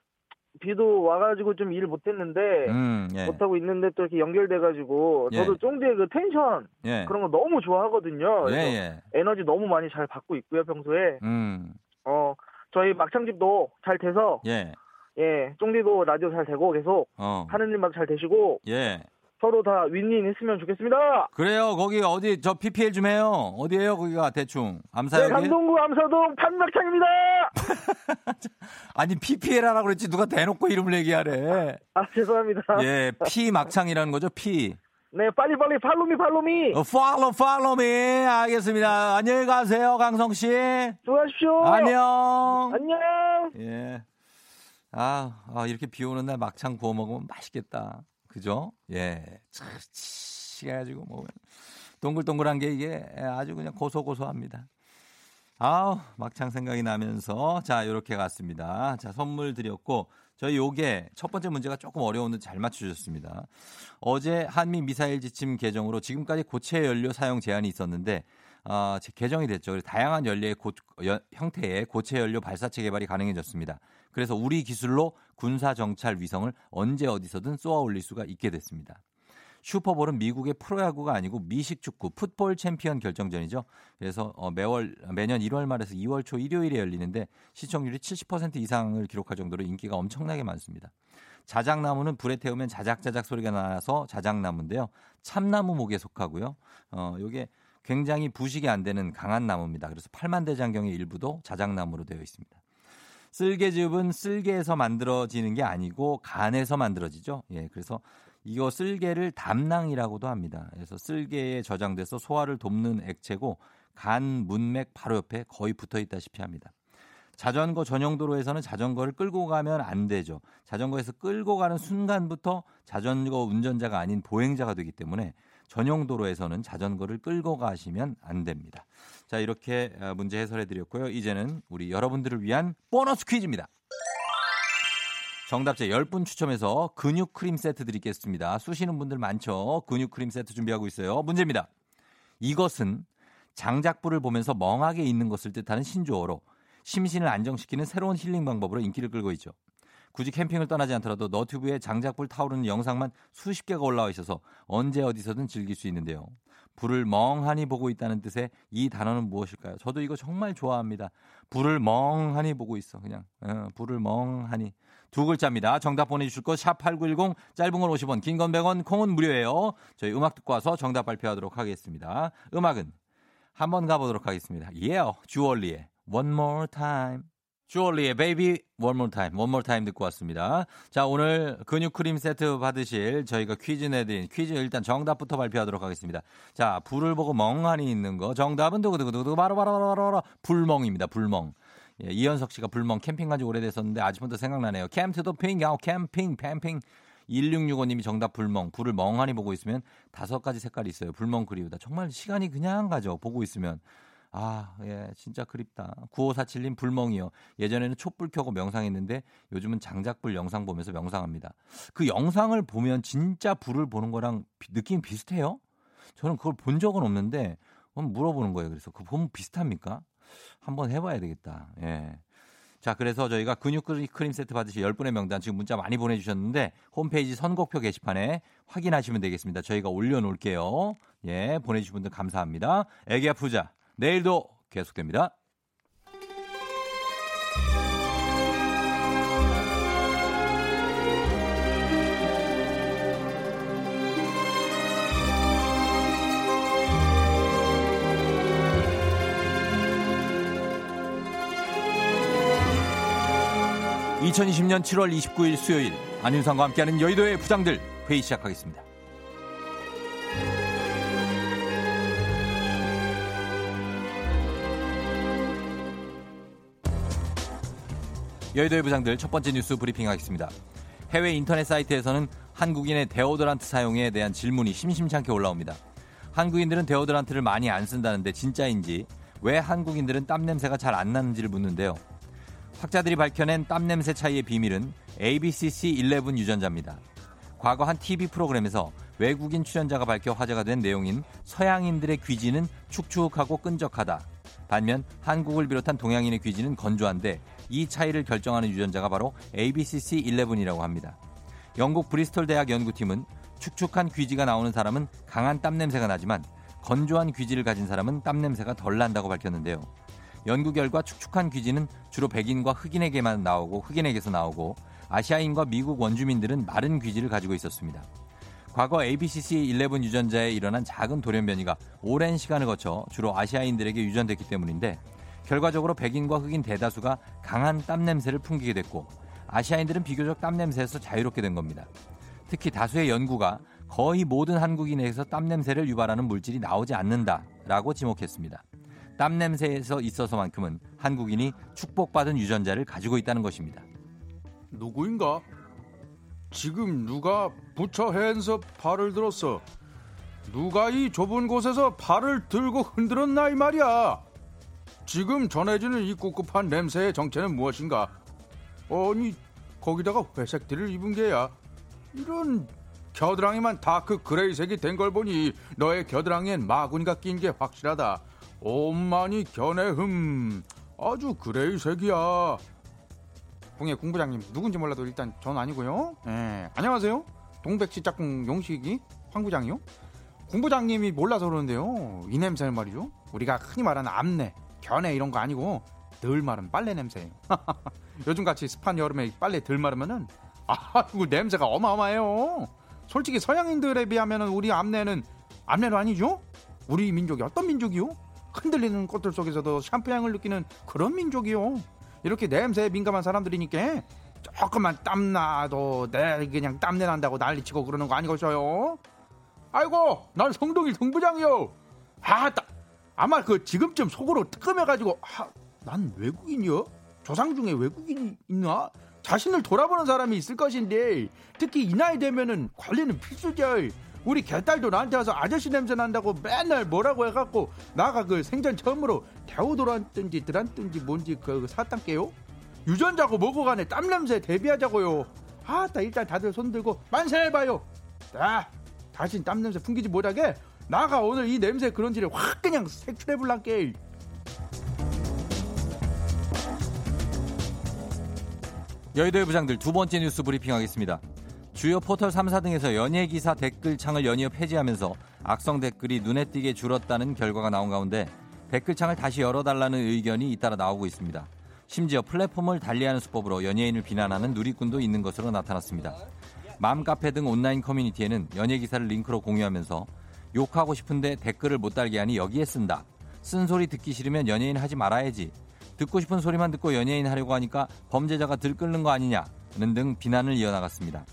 Speaker 5: 비도 와가지고 좀 일을 못했는데,
Speaker 1: 음, 예.
Speaker 5: 못하고 있는데 또 이렇게 연결돼가지고,
Speaker 1: 예.
Speaker 5: 저도 쫑디의 그 텐션,
Speaker 1: 예.
Speaker 5: 그런 거 너무 좋아하거든요.
Speaker 1: 예, 예.
Speaker 5: 에너지 너무 많이 잘 받고 있고요, 평소에.
Speaker 1: 음,
Speaker 5: 어, 저희 막창집도 잘 돼서,
Speaker 1: 예.
Speaker 5: 예, 쫑디도 라디오 잘 되고 계속
Speaker 1: 어.
Speaker 5: 하는 일마다 잘 되시고,
Speaker 1: 예.
Speaker 5: 서로 다 윈윈 했으면 좋겠습니다.
Speaker 1: 그래요. 거기 어디 저 PPL 좀 해요. 어디에요? 거기가 대충
Speaker 5: 네,
Speaker 1: 암사역이?
Speaker 5: 강동구 암사동 판막창입니다.
Speaker 1: 아니 PPL 하라고 그랬지 누가 대놓고 이름을 얘기하래.
Speaker 5: 아, 죄송합니다.
Speaker 1: 예, P 막창이라는 거죠. P.
Speaker 5: 네, 빨리 빨리 팔로미 팔로미.
Speaker 1: 어, follow me. 알겠습니다. 안녕히 가세요, 강성 씨.
Speaker 5: 수고하십시오.
Speaker 1: 안녕.
Speaker 5: 안녕.
Speaker 1: 예. 아, 아, 이렇게 비 오는 날 막창 구워 먹으면 맛있겠다. 그죠? 예. 참, 치해가지고 뭐 동글동글한 게 이게 아주 그냥 고소고소합니다. 아우, 막창 생각이 나면서 자, 이렇게 갔습니다. 자, 선물 드렸고 저희 요게 첫 번째 문제가 조금 어려웠는데 잘 맞추셨습니다. 어제 한미 미사일 지침 개정으로 지금까지 고체 연료 사용 제한이 있었는데 어, 제- 개정이 됐죠. 다양한 연료의 고- 여- 형태의 고체 연료 발사체 개발이 가능해졌습니다. 그래서 우리 기술로 군사 정찰 위성을 언제 어디서든 쏘아 올릴 수가 있게 됐습니다. 슈퍼볼은 미국의 프로야구가 아니고 미식 축구 풋볼 챔피언 결정전이죠. 그래서 어, 매월 매년 1월 말에서 2월 초 일요일에 열리는데 시청률이 70% 이상을 기록할 정도로 인기가 엄청나게 많습니다. 자작나무는 불에 태우면 자작자작 소리가 나서 자작나무인데요. 참나무 목에 속하고요. 어, 요게 굉장히 부식이 안 되는 강한 나무입니다. 그래서 팔만대장경의 일부도 자작나무로 되어 있습니다. 쓸개즙은 쓸개에서 만들어지는 게 아니고 간에서 만들어지죠. 예, 그래서 이거 쓸개를 담낭이라고도 합니다. 그래서 쓸개에 저장돼서 소화를 돕는 액체고 간 문맥 바로 옆에 거의 붙어 있다시피 합니다. 자전거 전용 도로에서는 자전거를 끌고 가면 안 되죠. 자전거에서 끌고 가는 순간부터 자전거 운전자가 아닌 보행자가 되기 때문에 전용 도로에서는 자전거를 끌고 가시면 안 됩니다. 자, 이렇게 어, 문제 해설해 드렸고요. 이제는 우리 여러분들을 위한 보너스 퀴즈입니다. 정답자 10분 추첨해서 근육 크림 세트 드리겠습니다. 쑤시는 분들 많죠. 근육 크림 세트 준비하고 있어요. 문제입니다. 이것은 장작불을 보면서 멍하게 있는 것을 뜻하는 신조어로 심신을 안정시키는 새로운 힐링 방법으로 인기를 끌고 있죠. 굳이 캠핑을 떠나지 않더라도 너튜브에 장작불 타오르는 영상만 수십 개가 올라와 있어서 언제 어디서든 즐길 수 있는데요. 불을 멍하니 보고 있다는 뜻의 이 단어는 무엇일까요? 저도 이거 정말 좋아합니다. 불을 멍하니 보고 있어. 그냥 어, 불을 멍하니 두 글자입니다. 정답 보내주실 거 샵 8910 짧은 건 50원 긴 건 100원 콩은 무료예요. 저희 음악 듣고 와서 정답 발표하도록 하겠습니다. 음악은 한번 가보도록 하겠습니다. Yeah, 주얼리의 One More Time. 주얼리의 More Time, One More Time 듣고 왔습니다. 자, 오늘 근육 크림 세트 받으실 저희가 퀴즈 내드린 퀴즈 일단 정답부터 발표하도록 하겠습니다. 자, 불을 보고 멍하니 있는 거. 정답은 두구두구두구 바로바로바로바로 불멍입니다. 불멍. 예, 이현석 씨가 불멍 캠핑 간지 오래됐었는데 아직부터 생각나네요. 캠트도 핑, 야 캠핑, 캠핑. 1665님이 정답 불멍. 불을 멍하니 보고 있으면 다섯 가지 색깔이 있어요. 불멍 그리우다. 정말 시간이 그냥 가죠. 보고 있으면. 아, 예, 진짜 그립다. 9547님 불멍이요. 예전에는 촛불 켜고 명상했는데 요즘은 장작불 영상 보면서 명상합니다. 그 영상을 보면 진짜 불을 보는 거랑 느낌 비슷해요? 저는 그걸 본 적은 없는데 한번 물어보는 거예요. 그래서 그 보면 비슷합니까? 한번 해봐야 되겠다. 예. 자, 그래서 저희가 근육 크림 세트 받으실 10분의 명단 지금 문자 많이 보내주셨는데 홈페이지 선곡표 게시판에 확인하시면 되겠습니다. 저희가 올려놓을게요. 예, 보내주신 분들 감사합니다. 애기 아프자. 내일도 계속됩니다. (2020년 7월 29일) 수요일 안윤상과 함께하는 여의도의 부장들 회의 시작하겠습니다. 여의도의 부장들 첫 번째 뉴스 브리핑 하겠습니다. 해외 인터넷 사이트에서는 한국인의 데오드란트 사용에 대한 질문이 심심찮게 올라옵니다. 한국인들은 데오드란트를 많이 안 쓴다는데 진짜인지 왜 한국인들은 땀 냄새가 잘 안 나는지를 묻는데요. 학자들이 밝혀낸 땀 냄새 차이의 비밀은 ABCC11 유전자입니다. 과거 한 TV 프로그램에서 외국인 출연자가 밝혀 화제가 된 내용인 서양인들의 귀지는 축축하고 끈적하다. 반면 한국을 비롯한 동양인의 귀지는 건조한데 이 차이를 결정하는 유전자가 바로 ABCC11이라고 합니다. 영국 브리스톨 대학 연구팀은 축축한 귀지가 나오는 사람은 강한 땀 냄새가 나지만 건조한 귀지를 가진 사람은 땀 냄새가 덜 난다고 밝혔는데요. 연구 결과 축축한 귀지는 주로 백인과 흑인에게만 나오고 흑인에게서 나오고 아시아인과 미국 원주민들은 마른 귀지를 가지고 있었습니다. 과거 ABCC11 유전자에 일어난 작은 돌연 변이가 오랜 시간을 거쳐 주로 아시아인들에게 유전됐기 때문인데 결과적으로 백인과 흑인 대다수가 강한 땀 냄새를 풍기게 됐고 아시아인들은 비교적 땀 냄새에서 자유롭게 된 겁니다. 특히 다수의 연구가 거의 모든 한국인에게서 땀 냄새를 유발하는 물질이 나오지 않는다라고 지목했습니다. 땀 냄새에서 있어서만큼은 한국인이 축복받은 유전자를 가지고 있다는 것입니다.
Speaker 6: 누구인가? 지금 누가 부처 핸서 팔을 들었어? 누가 이 좁은 곳에서 팔을 들고 흔들었나 이 말이야? 지금 전해지는 이 꿉꿉한 냄새의 정체는 무엇인가? 아니 거기다가 회색 티를 입은 게야. 이런 겨드랑이만 dark gray색이 된 걸 보니 너의 겨드랑이엔 마구니가 낀 게 확실하다. 옴마니 반메훔 아주 gray색이야.
Speaker 7: 궁예 궁부장님 누군지 몰라도 일단 전 아니고요. 예, 안녕하세요. 동백씨 짝꿍 용식이 황부장이요. 궁부장님이 몰라서 그러는데요. 이 냄새는 말이죠. 우리가 흔히 말하는 암내, 견해 이런 거 아니고 덜 마른 빨래 냄새예요. 요즘 같이 습한 여름에 빨래 덜 마르면은 아이고 냄새가 어마어마해요. 솔직히 서양인들에 비하면은 우리 암내는 암내도 아니죠? 우리 민족이 어떤 민족이요? 흔들리는 꽃들 속에서도 샴푸 향을 느끼는 그런 민족이요. 이렇게 냄새에 민감한 사람들이니까 조금만 땀나도 내 그냥 땀내 난다고 난리치고 그러는 거 아니겠어요? 아이고 난 성동일 동부장이요. 아따 아마 그 지금쯤 속으로 뜨끔해가지고 아, 난 외국인이요? 조상 중에 외국인이 있나? 자신을 돌아보는 사람이 있을 것인데 특히 이 나이 되면은 관리는 필수죠. 우리 개딸도 나한테 와서 아저씨 냄새 난다고 맨날 뭐라고 해갖고 나가 그 생전 처음으로 데오도란든지 드란든지 뭔지 그 사탕게요? 유전자고 뭐고 간에 땀 냄새 대비하자고요. 아따 일단 다들 손 들고 만세 해봐요. 자 다신 땀 냄새 풍기지 못하게 나가 오늘 이 냄새 그런지를 확 그냥 색출해볼란게
Speaker 1: 여의도의 부장들 두 번째 뉴스 브리핑 하겠습니다. 주요 포털 3사 등에서 연예 기사 댓글창을 연이어 폐지하면서 악성 댓글이 눈에 띄게 줄었다는 결과가 나온 가운데 댓글창을 다시 열어달라는 의견이 잇따라 나오고 있습니다. 심지어 플랫폼을 달리하는 수법으로 연예인을 비난하는 누리꾼도 있는 것으로 나타났습니다. 맘카페 등 온라인 커뮤니티에는 연예 기사를 링크로 공유하면서 욕하고 싶은데 댓글을 못 달게 하니 여기에 쓴다. 쓴소리 듣기 싫으면 연예인 하지 말아야지. 듣고 싶은 소리만 듣고 연예인 하려고 하니까 범죄자가 들끓는 거 아니냐는 등 비난을 이어나갔습니다.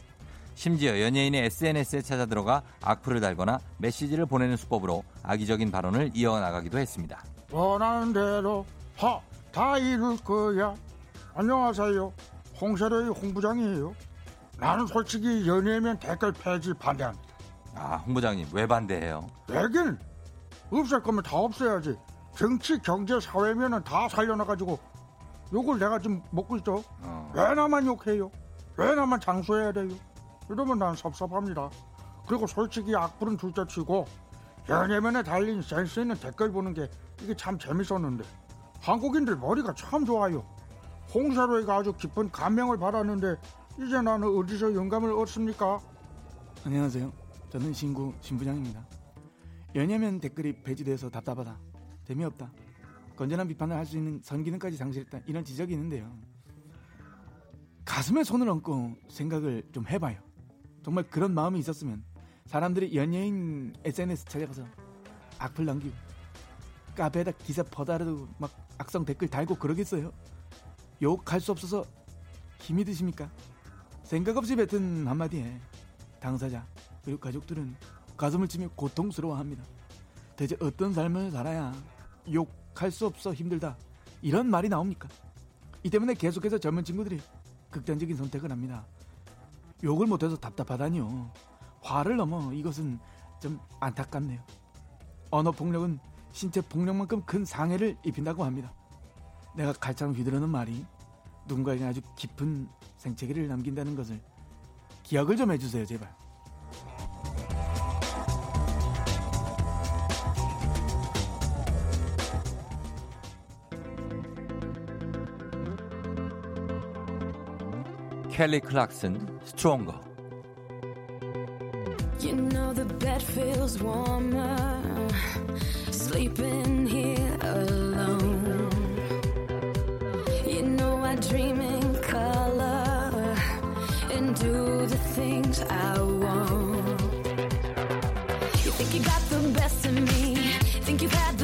Speaker 1: 심지어 연예인의 SNS에 찾아 들어가 악플을 달거나 메시지를 보내는 수법으로 악의적인 발언을 이어나가기도 했습니다.
Speaker 6: 원하는 대로 하, 다 이룰 거야. 안녕하세요. 홍세로의 홍부장이에요. 나는 솔직히 연예면 댓글 폐지 반대한다.
Speaker 1: 아, 홍 부장님 왜 반대해요?
Speaker 6: 왜긴 없을 거면 다 없애야지. 정치, 경제, 사회면은 다 살려놔가지고 욕을 내가 지금 먹고 있죠.
Speaker 1: 어.
Speaker 6: 왜 나만 욕해요? 왜 나만 장수해야 돼요? 이러면 난 섭섭합니다. 그리고 솔직히 악플은 둘째치고 연예면에 달린 센스 있는 댓글 보는 게 이게 참 재밌었는데 한국인들 머리가 참 좋아요. 홍사로이가 아주 깊은 감명을 받았는데 이제 나는 어디서 영감을 얻습니까?
Speaker 8: 안녕하세요. 저는 신구 신부장입니다. 연예면 댓글이 배지돼서 답답하다. 재미없다. 건전한 비판을 할 수 있는 선기능까지 상실했다. 이런 지적이 있는데요. 가슴에 손을 얹고 생각을 좀 해봐요. 정말 그런 마음이 있었으면 사람들이 연예인 SNS 찾아가서 악플 남기고 카페에다 기사 퍼다르고 막 악성 댓글 달고 그러겠어요? 욕할 수 없어서 힘이 드십니까? 생각 없이 뱉은 한마디에 당사자 그리고 가족들은 가슴을 치며 고통스러워합니다. 대체 어떤 삶을 살아야 욕할 수 없어 힘들다 이런 말이 나옵니까? 이 때문에 계속해서 젊은 친구들이 극단적인 선택을 합니다. 욕을 못해서 답답하다니요. 화를 넘어 이것은 좀 안타깝네요. 언어 폭력은 신체 폭력만큼 큰 상해를 입힌다고 합니다. 내가 칼처럼 휘두르는 말이 누군가에게 아주 깊은 생채기를 남긴다는 것을 기억을 좀 해주세요, 제발.
Speaker 1: 켈리 클락슨 스트롱거
Speaker 4: You know the bed feels warmer sleeping here alone. You know I dream in color and do the things I want. You think you got the best of me, think you've had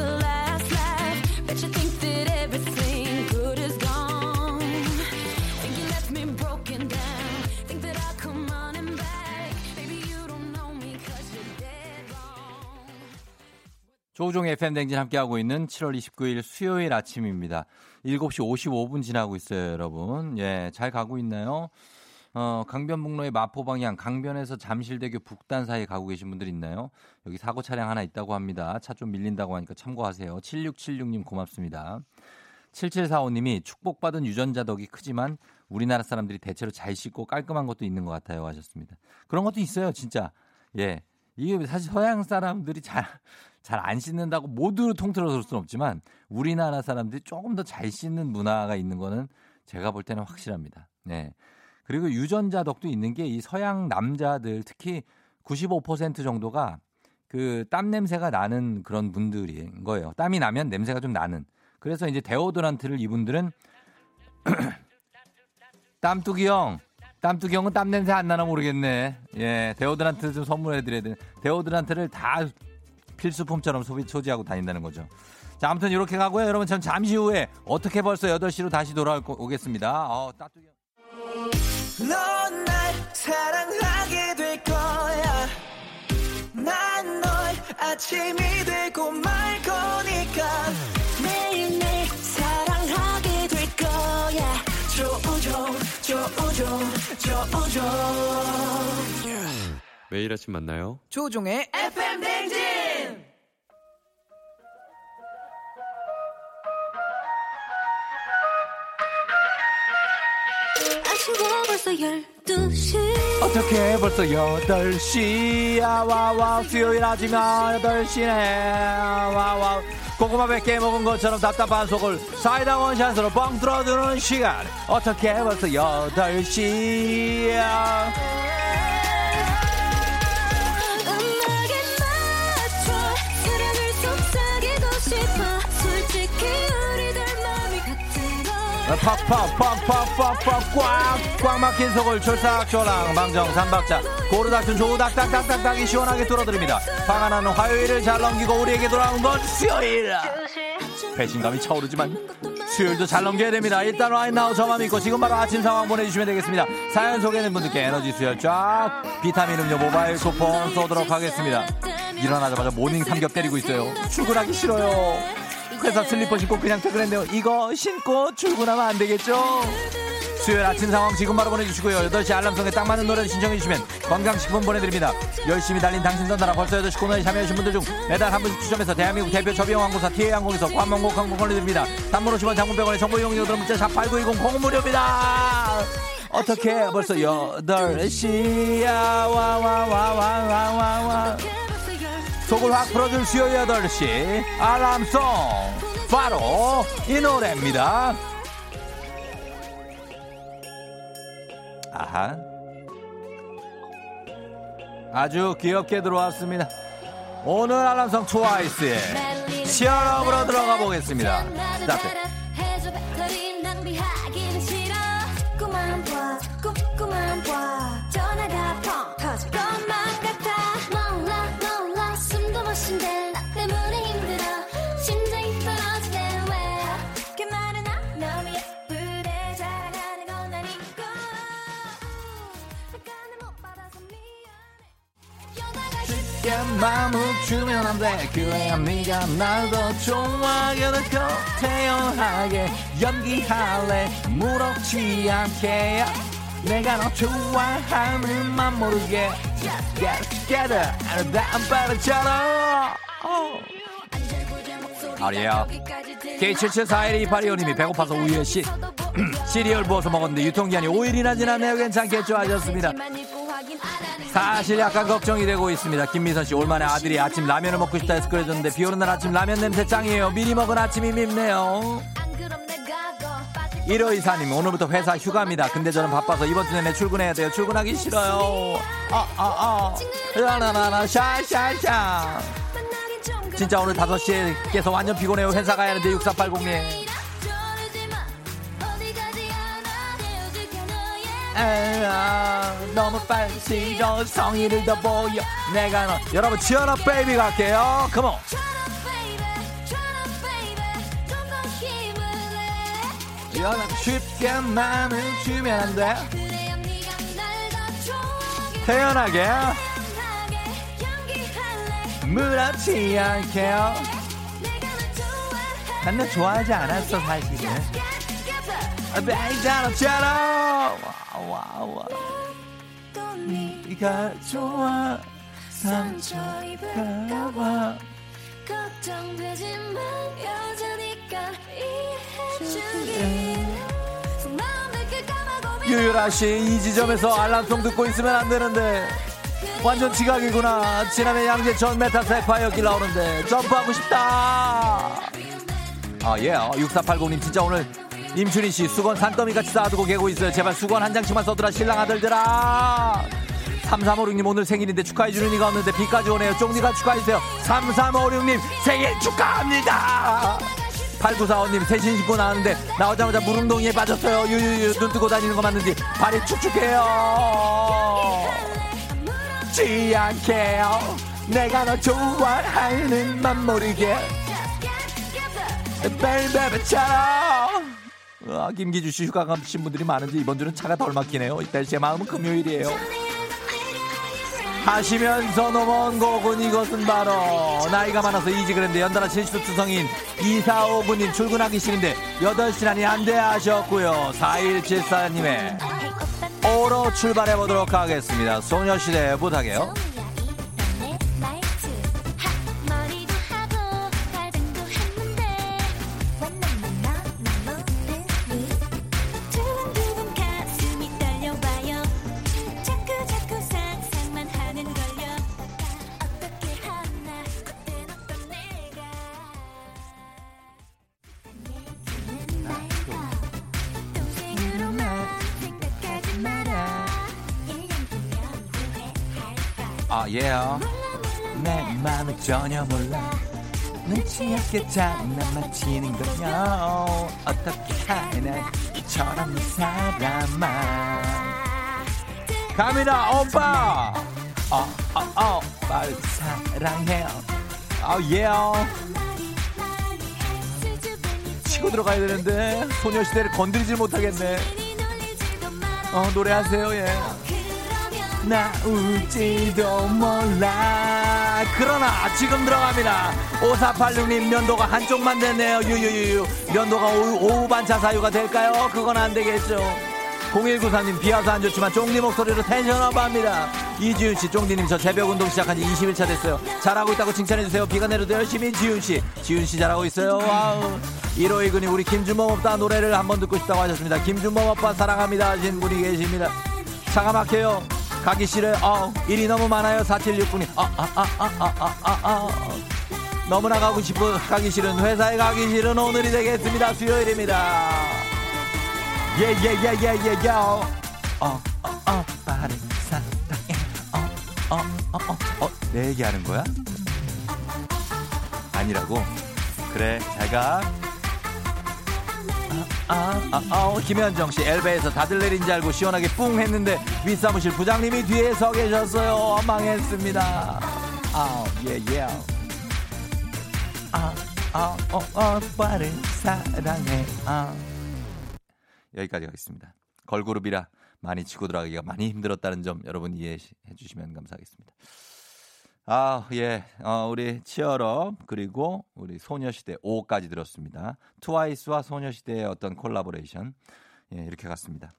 Speaker 1: 조우종 FM 댕진 함께하고 있는 7월 29일 수요일 아침입니다. 7시 55분 지나고 있어요, 여러분. 예, 잘 가고 있나요? 어, 강변북로의 마포 방향, 강변에서 잠실대교 북단 사이에 가고 계신 분들 있나요? 여기 사고 차량 하나 있다고 합니다. 차 좀 밀린다고 하니까 참고하세요. 7676님 고맙습니다. 7745님이 축복받은 유전자 덕이 크지만 우리나라 사람들이 대체로 잘 씻고 깔끔한 것도 있는 것 같아요 하셨습니다. 그런 것도 있어요, 진짜. 예. 이게 사실 서양 사람들이 잘, 잘 안 씻는다고 모두 통틀어서 그럴 수는 없지만 우리나라 사람들이 조금 더 잘 씻는 문화가 있는 거는 제가 볼 때는 확실합니다. 네. 그리고 유전자 덕도 있는 게 이 서양 남자들 특히 95% 정도가 그 땀 냄새가 나는 그런 분들인 거예요. 땀이 나면 냄새가 좀 나는. 그래서 이제 데오도란트를 이분들은 땀뚜기 형, 땀뚜기 형은 땀 냄새 안 나나 모르겠네. 예, 데오드란트 좀 선물해 드려야 돼. 데오드란트를 다 필수품처럼 소비 소지하고 다닌다는 거죠. 자, 아무튼 이렇게 가고요. 여러분 전 잠시 후에 어떻게 벌써 8시로 다시 돌아오겠습니다. 어, 따뚜기 형.
Speaker 9: 넌날 사랑하게 될 거야 난 널 아침이 되고 말 거니까 매일매일 사랑하게 될 거야 조우종 조우종 조우종
Speaker 10: 매일 아침 만나요.
Speaker 9: 조종의 FM 댕진
Speaker 4: 벌써 12시.
Speaker 1: 어떻게 벌써 8시야 와와 수요일 아침 8시네. 와와 고구마 100개 먹은 것처럼 답답한 속을 사이다 원샷으로 뻥 뚫어주는 시간. 어떻게 벌써 8시야 팍팍팍팍팍팍 꽉꽉 막힌 속을 촐싹촐랑 망정 삼박자. 고르닥춘 조닥닥닥닥닥이 시원하게 뚫어드립니다. 화가 나는 화요일을 잘 넘기고 우리에게 돌아온 건 수요일. 배신감이 차오르지만 수요일도 잘 넘겨야 됩니다. 일단 와인나우 저만 믿고 지금 바로 아침 상황 보내주시면 되겠습니다. 사연 소개된 분들께 에너지 수혈 쫙 비타민 음료 모바일 쿠폰 쏘도록 하겠습니다. 일어나자마자 morning 삼겹 때리고 있어요. 출근하기 싫어요 회사 슬리퍼 신고 그냥 퇴근했네요. 이거 신고 출근하면 안 되겠죠? 수요일 아침 상황 지금 바로 보내주시고요. 8시 알람송에 딱 맞는 노래를 신청해주시면 건강식품 보내드립니다. 열심히 달린 당신 전달아 벌써 8시 코너에 참여하신 분들 중 매달 한 분씩 추첨해서 대한민국 대표 저비용항공사 TA항공에서 관망곡 항공 보내드립니다. 단문 50원 장문병원의 정보 이용료 들은 문자 샵8910 공무료입니다. 어떻게 벌써 8시야 와와와와와와와 속을 확 풀어줄 수요일 8시. 알람송. 바로 이 노래입니다. 아하. 아주 귀엽게 들어왔습니다. 오늘 알람송 트와이스의 시어럽으로 들어가 보겠습니다. 스타트
Speaker 4: 꿈만 봐 꿈, 꿈만
Speaker 1: 마음을 주면 안돼. 그래야 네가 날 더 좋아하게 될거 태연하게 연기할래. 무섭지 않게. 내가 너 좋아하는 맘 모르게. Just get it together. 아름다운 바람처럼. 아리야 K77412825님이 배고파서 우유에 씨 시리얼 부어서 먹었는데 유통기한이 5일이나 지났네요. 괜찮겠죠? 하셨습니다 사실 약간 걱정이 되고 있습니다. 김미선 씨, 올만에 아들이 아침 라면을 먹고 싶다 해서 끓여줬는데 비 오는 날 아침 라면 냄새 짱이에요. 미리 먹은 아침이 밉네요. 1호 이사님, 오늘부터 회사 휴가입니다. 근데 저는 바빠서 이번 주 내내 출근해야 돼요. 출근하기 싫어요. 아, 아, 아. 라라라라, 샤샤샤. 진짜 오늘 5시에 깨서 완전 피곤해요. 회사 가야 하는데 6480님. 에라, 너무 빨리 싫어 성의를 더 보여. 내가 너 여러분 지연아 베이비 갈게요. 컴온 연락 쉽게 마음을 주면 안 돼? 태연하게. 무섭지 않게요. 난 너 좋아하지 않았어 사실은 베이자로처럼 와와 네가 좋아. 상처 입을까봐.
Speaker 4: 걱정되지만 여자니까 이해해주길
Speaker 1: 유유라 씨 이 지점에서 알람송 듣고 있으면 안 되는데. 완전 지각이구나. 지난해 양재 전 메타 세파이어길 나오는데 점프하고 싶다. 아 예. 6480님 진짜 오늘 임춘희 씨 수건 산더미 같이 쌓아두고 계고 있어요. 제발 수건 한 장씩만 써두라 신랑 아들들아. 3356님 오늘 생일인데 축하해주는 이가 없는데 비까지 오네요. 쫑디가 축하해주세요. 3356님 생일 축하합니다. 8945님 새신 신고 나왔는데 나오자마자 물웅덩이에 빠졌어요. 유유유 눈 뜨고 다니는 거 맞는지 발이 축축해요. 지 않게요. 내가 너 좋아하는 맘 모르게. 벨베베처럼 아, 김기주 씨 휴가 가신 분들이 많은지 이번 주는 차가 덜 막히네요. 이때 제 마음은 금요일이에요. 하시면서 넘어온 곡은 이것은 바로 나이가 많아서 이직을 했는데 연달아 실수 투성인 2459님 출근하기 싫은데 8시라니 안돼 하셨고요. 4174님의 오로 출발해보도록 하겠습니다. 소녀시대 부탁해요 예. 내 마음을 전혀 몰라. 눈치 없게 장난만 치는 거야. 어떻게 하나 이처럼 이 사람아. 갑니다 오빠. 어어어. 빨리 사랑해요. 아예 치고 들어가야 되는데 소녀시대를 건드리질 못하겠네. 어 노래하세요 예 나올지도 몰라. 그러나 지금 들어갑니다. 5486님 면도가 한쪽만 됐네요. 유유유유. 면도가 오후, 오후 반차 사유가 될까요? 그건 안 되겠죠. 0193님 비 와서 안 좋지만 쫑디 목소리로 tension up 합니다. 이지훈씨 쫑디님 저 새벽 운동 시작한 지 20일차 됐어요. 잘하고 있다고 칭찬해주세요. 비가 내려도 열심히 지훈씨. 지훈씨 잘하고 있어요. wow. 1호1군이 우리 김준범 오빠 노래를 한번 듣고 싶다고 하셨습니다. 김준범 오빠 사랑합니다 하신 분이 계십니다. 차가 막혀요 가기 싫어요 어, 일이 너무 많아요 4769님 아, 아, 아, 아, 아, 아, 아, 아. 너무나 가고 싶어 가기 싫은 회사에 가기 싫은 오늘이 되겠습니다 수요일입니다 예 예 예 예 예 예 어, 어, 어, 빠른 사랑해 어, 어, 어, 어, 어, 내 얘기하는 거야? 아니라고? 그래 잘 가 아, 아, 아, 김현정 씨 엘베에서 다들 내린 줄 알고 시원하게 뿡 했는데 윗사무실 부장님이 뒤에 서 계셨어요. 망했습니다. 아, 예, 예. 아, 아, 어, 어, 빠른 사랑해. 아. 여기까지 가겠습니다. 걸그룹이라 많이 치고 들어가기가 많이 힘들었다는 점 여러분 이해해 주시면 감사하겠습니다. 아, 예. 어, 우리 치얼업 그리고 우리 소녀시대 5까지 들었습니다. 트와이스와 소녀시대의 어떤 콜라보레이션. 예, 이렇게 갔습니다.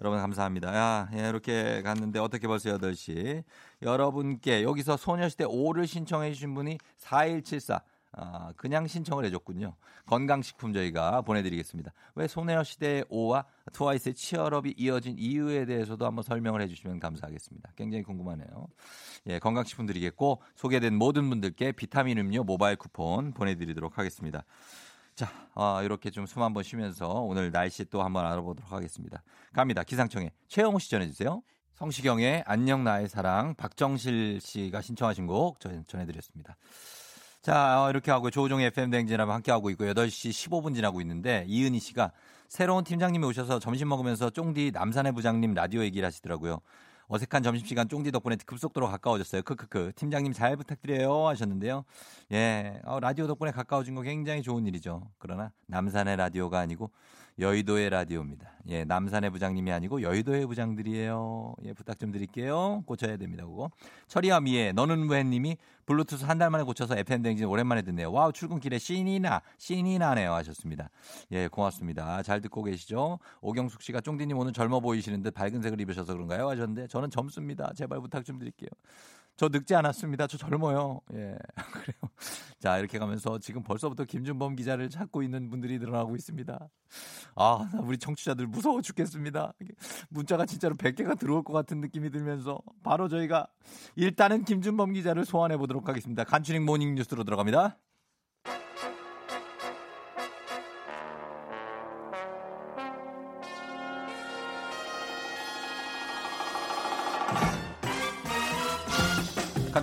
Speaker 1: 여러분 감사합니다. 야, 예, 이렇게 갔는데 어떻게 벌써 8시. 여러분께 여기서 소녀시대 5를 신청해 주신 분이 4174 아, 그냥 신청을 해줬군요. 건강식품 저희가 보내드리겠습니다. 왜 소녀시대의 오와 트와이스의 치얼업이 이어진 이유에 대해서도 한번 설명을 해주시면 감사하겠습니다. 굉장히 궁금하네요. 예, 건강식품 드리겠고 소개된 모든 분들께 비타민 음료 모바일 쿠폰 보내드리도록 하겠습니다. 자, 어, 이렇게 좀 숨 한번 쉬면서 오늘 날씨 또 한번 알아보도록 하겠습니다. 갑니다. 기상청에 최영호 씨 전해주세요. 성시경의 안녕 나의 사랑 박정실 씨가 신청하신 곡 전해드렸습니다. 자, 어, 이렇게 하고 조우종의 FM 댕진하고 함께하고 있고 8시 15분 지나고 있는데 이은희 씨가 새로운 팀장님이 오셔서 점심 먹으면서 쫑디 남산의 부장님 라디오 얘기를 하시더라고요. 어색한 점심시간 쫑디 덕분에 급속도로 가까워졌어요. 크크크. 팀장님 잘 부탁드려요 하셨는데요. 예, 어, 라디오 덕분에 가까워진 거 굉장히 좋은 일이죠. 그러나 남산의 라디오가 아니고 여의도의 라디오입니다. 예, 남산의 부장님이 아니고 여의도의 부장들이에요. 예, 부탁 좀 드릴게요. 고쳐야 됩니다, 그거. 철이와 미애, 너는 왜 님이 블루투스 한 달 만에 고쳐서 FM 대행진 오랜만에 듣네요. wow, 출근길에 신이 나, 신이 나네요. 하셨습니다. 예, 고맙습니다. 잘 듣고 계시죠? 오경숙 씨가 쫑디님 오늘 젊어 보이시는데 밝은 색을 입으셔서 그런가요? 하셨는데 저는 젊습니다. 제발 부탁 좀 드릴게요. 저 늙지 않았습니다. 저 젊어요. 예. 그래요. 자, 이렇게 가면서 지금 벌써부터 김준범 기자를 찾고 있는 분들이 늘어나고 있습니다. 아, 우리 청취자들 무서워 죽겠습니다. 문자가 진짜로 100개가 들어올 것 같은 느낌이 들면서 바로 저희가 일단은 김준범 기자를 소환해 보도록 하겠습니다. 간추린 morning 뉴스로 들어갑니다.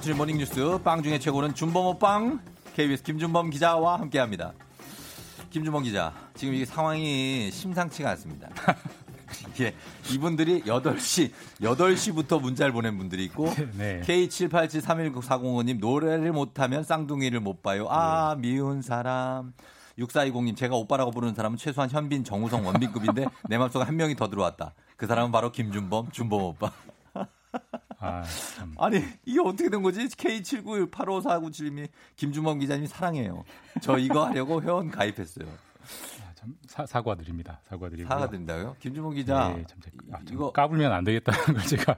Speaker 1: 간추린 morning 뉴스 빵 중에 최고는 준범호 빵 KBS 김준범 기자와 함께합니다. 김준범 기자, 지금 이 상황이 심상치가 않습니다. 예, 이분들이 8시, 8시부터 문자를 보낸 분들이 있고, 네. K78731940님, 노래를 못하면 쌍둥이를 못 봐요. 아, 네. 미운 사람. 6420님, 제가 오빠라고 부르는 사람은 최소한 현빈, 정우성, 원빈급인데, 내 맘속에 한 명이 더 들어왔다. 그 사람은 바로 김준범, 준범 오빠. 아, 니 이게 어떻게 된 거지? K798549님이 김주범 기자님 사랑해요. 저 이거 하려고 회원 가입했어요.
Speaker 10: 아, 참 사, 사과드립니다. 사과드리고
Speaker 1: 사과드린다고요? 김주범 기자. 네, 참,
Speaker 10: 아, 참 이거 까불면 안 되겠다는 걸 제가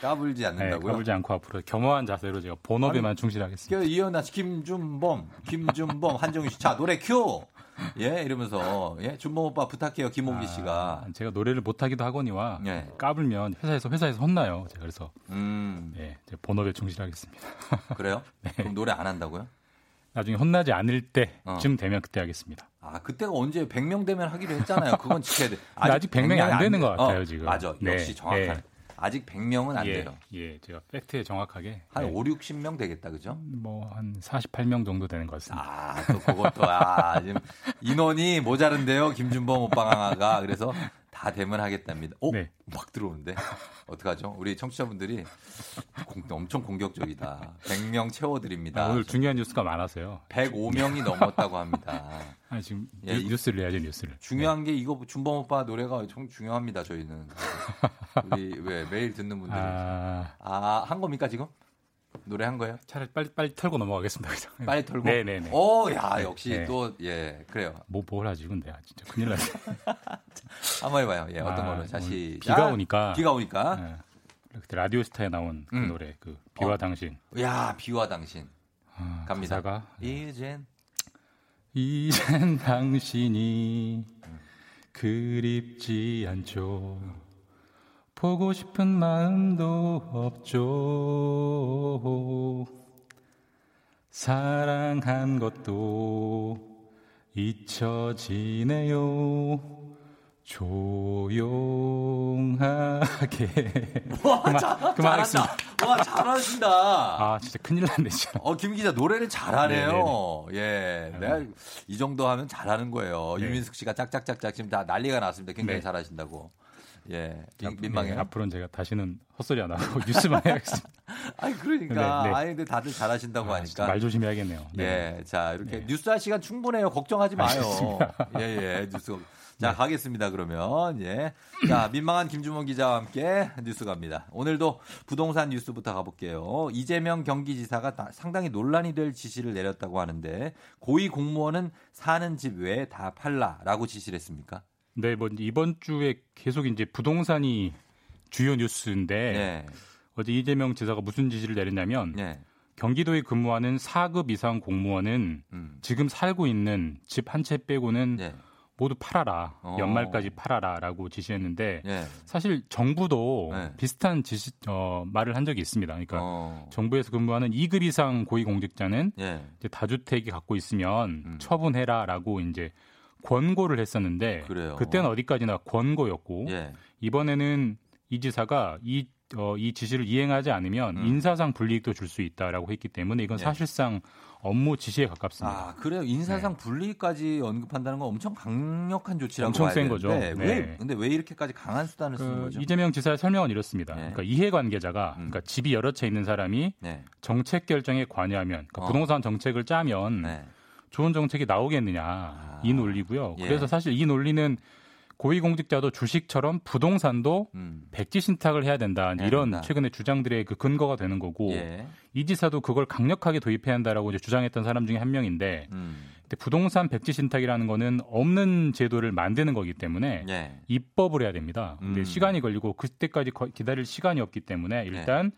Speaker 1: 까불지 네, 않는다고요? 네,
Speaker 10: 까불지 않고 앞으로 겸허한 자세로 제가 본업에만 아니, 충실하겠습니다.
Speaker 1: 이현아 김준범, 김준범, 한정희 씨. 자, 노래 큐! 예, 이러면서 예, 준범 오빠 부탁해요, 김홍기 아, 씨가.
Speaker 10: 제가 노래를 못하기도 하거니와 예. 까불면 회사에서 회사에서 혼나요. 제가 그래서 음. 예, 제 본업에 충실하겠습니다.
Speaker 1: 그래요? 네. 그럼 노래 안 한다고요?
Speaker 10: 나중에 혼나지 않을 때쯤 어. 되면 그때 하겠습니다.
Speaker 1: 아, 그때가 언제 100명 되면 하기로 했잖아요. 그건 지켜야 돼.
Speaker 10: 아직, 아직 100명이 안 되는 것 같아요, 어, 지금.
Speaker 1: 맞아. 네. 역시 정확한. 네. 아직 100명은 안
Speaker 10: 예,
Speaker 1: 돼요.
Speaker 10: 예, 제가 팩트에 정확하게
Speaker 1: 한
Speaker 10: 네.
Speaker 1: 5, 60명 되겠다, 그죠?
Speaker 10: 뭐 한 48명 정도 되는 것 같습니다.
Speaker 1: 아, 또 그것도 아, 지금 인원이 모자른데요, 김준범 오빠가 그래서 다 되면 하겠답니다. 오,
Speaker 10: 네.
Speaker 1: 막 들어오는데 어떡하죠? 우리 청취자분들이 공, 엄청 공격적이다. 100명 채워드립니다.
Speaker 10: 아, 오늘 중요한 뉴스가 많아서요.
Speaker 1: 105명이 넘었다고 합니다.
Speaker 10: 아, 지금
Speaker 1: 예,
Speaker 10: 뉴, 스를 내야죠, 뉴스를.
Speaker 1: 중요한 게 이거 준범 오빠 노래가 엄청 중요합니다. 저희는 우리 왜 매일 듣는 분들이
Speaker 10: 아,
Speaker 1: 아한 겁니까 지금 노래 한 거예요?
Speaker 10: 차라리 빨리 빨리 털고 넘어가겠습니다. 그죠?
Speaker 1: 빨리 털고.
Speaker 10: 네네네.
Speaker 1: 오, 야
Speaker 10: 네,
Speaker 1: 역시
Speaker 10: 네.
Speaker 1: 또예 그래요.
Speaker 10: 뭐뭘 하지 근데 아, 진짜 큰일 났네.
Speaker 1: 한번 해봐요. 예 어떤
Speaker 10: 아,
Speaker 1: 걸로 다시
Speaker 10: 비가 오니까
Speaker 1: 비가 오니까
Speaker 10: 네. 그때 라디오스타에 나온 그
Speaker 1: 음.
Speaker 10: 노래 그 비와
Speaker 1: 어.
Speaker 10: 당신.
Speaker 1: 야 비와 당신
Speaker 10: 아,
Speaker 1: 갑니다.
Speaker 10: 가사가
Speaker 1: 이젠
Speaker 10: 이젠 당신이 그립지 않죠. 보고 싶은 마음도 없죠. 사랑한 것도 잊혀지네요. 조용하게.
Speaker 1: 와,
Speaker 10: 그만,
Speaker 1: 자,
Speaker 10: 그만하겠습니다.
Speaker 1: 잘한다. 와 잘하신다.
Speaker 10: 아, 진짜 큰일 났네, 진짜.
Speaker 1: 어, 김 기자 노래를 잘하네요. 예. 내가 이 정도 하면 잘하는 거예요.
Speaker 10: 네.
Speaker 1: 유민숙 씨가 짝짝짝짝 지금 다 난리가 났습니다. 굉장히
Speaker 10: 네.
Speaker 1: 잘하신다고. 예. 민-
Speaker 10: 네. 앞으로는 제가 다시는 헛소리 안 하고 뉴스만 해야겠습니다.
Speaker 1: 아니, 그러니까.
Speaker 10: 네, 네.
Speaker 1: 아니, 근데 다들 잘하신다고
Speaker 10: 아,
Speaker 1: 하니까.
Speaker 10: 말 조심해야겠네요. 네.
Speaker 1: 예. 자, 이렇게
Speaker 10: 네.
Speaker 1: 뉴스 할 시간 충분해요. 걱정하지 마요. 예, 예. 뉴스. 자,
Speaker 10: 네.
Speaker 1: 가겠습니다. 그러면. 예. 자, 민망한 김주mon 기자와 함께 뉴스 갑니다. 오늘도 부동산 뉴스부터 가볼게요. 이재명 경기지사가 다- 상당히 논란이 될 지시를 내렸다고 하는데 고위 공무원은 사는 집 외에 다 팔라라고 지시를 했습니까?
Speaker 10: 네, 뭐 이번 주에 계속 이제 부동산이 주요 뉴스인데
Speaker 1: 예.
Speaker 10: 어제 이재명 지사가 무슨 지시를 내렸냐면
Speaker 1: 예.
Speaker 10: 경기도에 근무하는 4급 이상 공무원은
Speaker 1: 음.
Speaker 10: 지금 살고 있는 집 한 채 빼고는
Speaker 1: 예.
Speaker 10: 모두 팔아라.
Speaker 1: 어.
Speaker 10: 연말까지 팔아라라고 지시했는데
Speaker 1: 예.
Speaker 10: 사실 정부도
Speaker 1: 네.
Speaker 10: 비슷한 지시 어, 말을 한 적이 있습니다. 그러니까
Speaker 1: 어.
Speaker 10: 정부에서 근무하는 2급 이상 고위공직자는
Speaker 1: 예.
Speaker 10: 이제 다주택이 갖고 있으면
Speaker 1: 음.
Speaker 10: 처분해라라고 이제 권고를 했었는데
Speaker 1: 그래요.
Speaker 10: 그때는 어디까지나 권고였고
Speaker 1: 예.
Speaker 10: 이번에는 이 지사가 이, 어, 이 지시를 이행하지 않으면
Speaker 1: 음.
Speaker 10: 인사상 불이익도 줄 수 있다라고 했기 때문에 이건
Speaker 1: 예.
Speaker 10: 사실상 업무 지시에 가깝습니다.
Speaker 1: 아, 그래요. 인사상 분리까지 언급한다는 건 엄청 강력한 조치라고
Speaker 10: 엄청 센 거죠.
Speaker 1: 왜
Speaker 10: 네.
Speaker 1: 근데 왜 이렇게까지 강한 수단을 쓰는
Speaker 10: 그
Speaker 1: 거죠?
Speaker 10: 이재명 지사의 설명은 이렇습니다.
Speaker 1: 네.
Speaker 10: 그러니까 이해관계자가
Speaker 1: 음.
Speaker 10: 그러니까 집이 여러 채 있는 사람이
Speaker 1: 네.
Speaker 10: 정책 결정에 관여하면 그러니까
Speaker 1: 어.
Speaker 10: 부동산 정책을 짜면
Speaker 1: 네.
Speaker 10: 좋은 정책이 나오겠느냐 이 논리고요.
Speaker 1: 예.
Speaker 10: 그래서 사실 이 논리는 고위공직자도 주식처럼 부동산도
Speaker 1: 음.
Speaker 10: 백지 신탁을 해야 된다. 이런
Speaker 1: 된다.
Speaker 10: 최근의 주장들의 그 근거가 되는 거고
Speaker 1: 예.
Speaker 10: 이 지사도 그걸 강력하게 도입해야 한다라고 이제 주장했던 사람 중에 한 명인데
Speaker 1: 음.
Speaker 10: 부동산 백지 신탁이라는 거는 없는 제도를 만드는 거기 때문에
Speaker 1: 예.
Speaker 10: 입법을 해야 됩니다. 근데
Speaker 1: 음.
Speaker 10: 시간이 걸리고 그때까지 거- 기다릴 시간이 없기 때문에 일단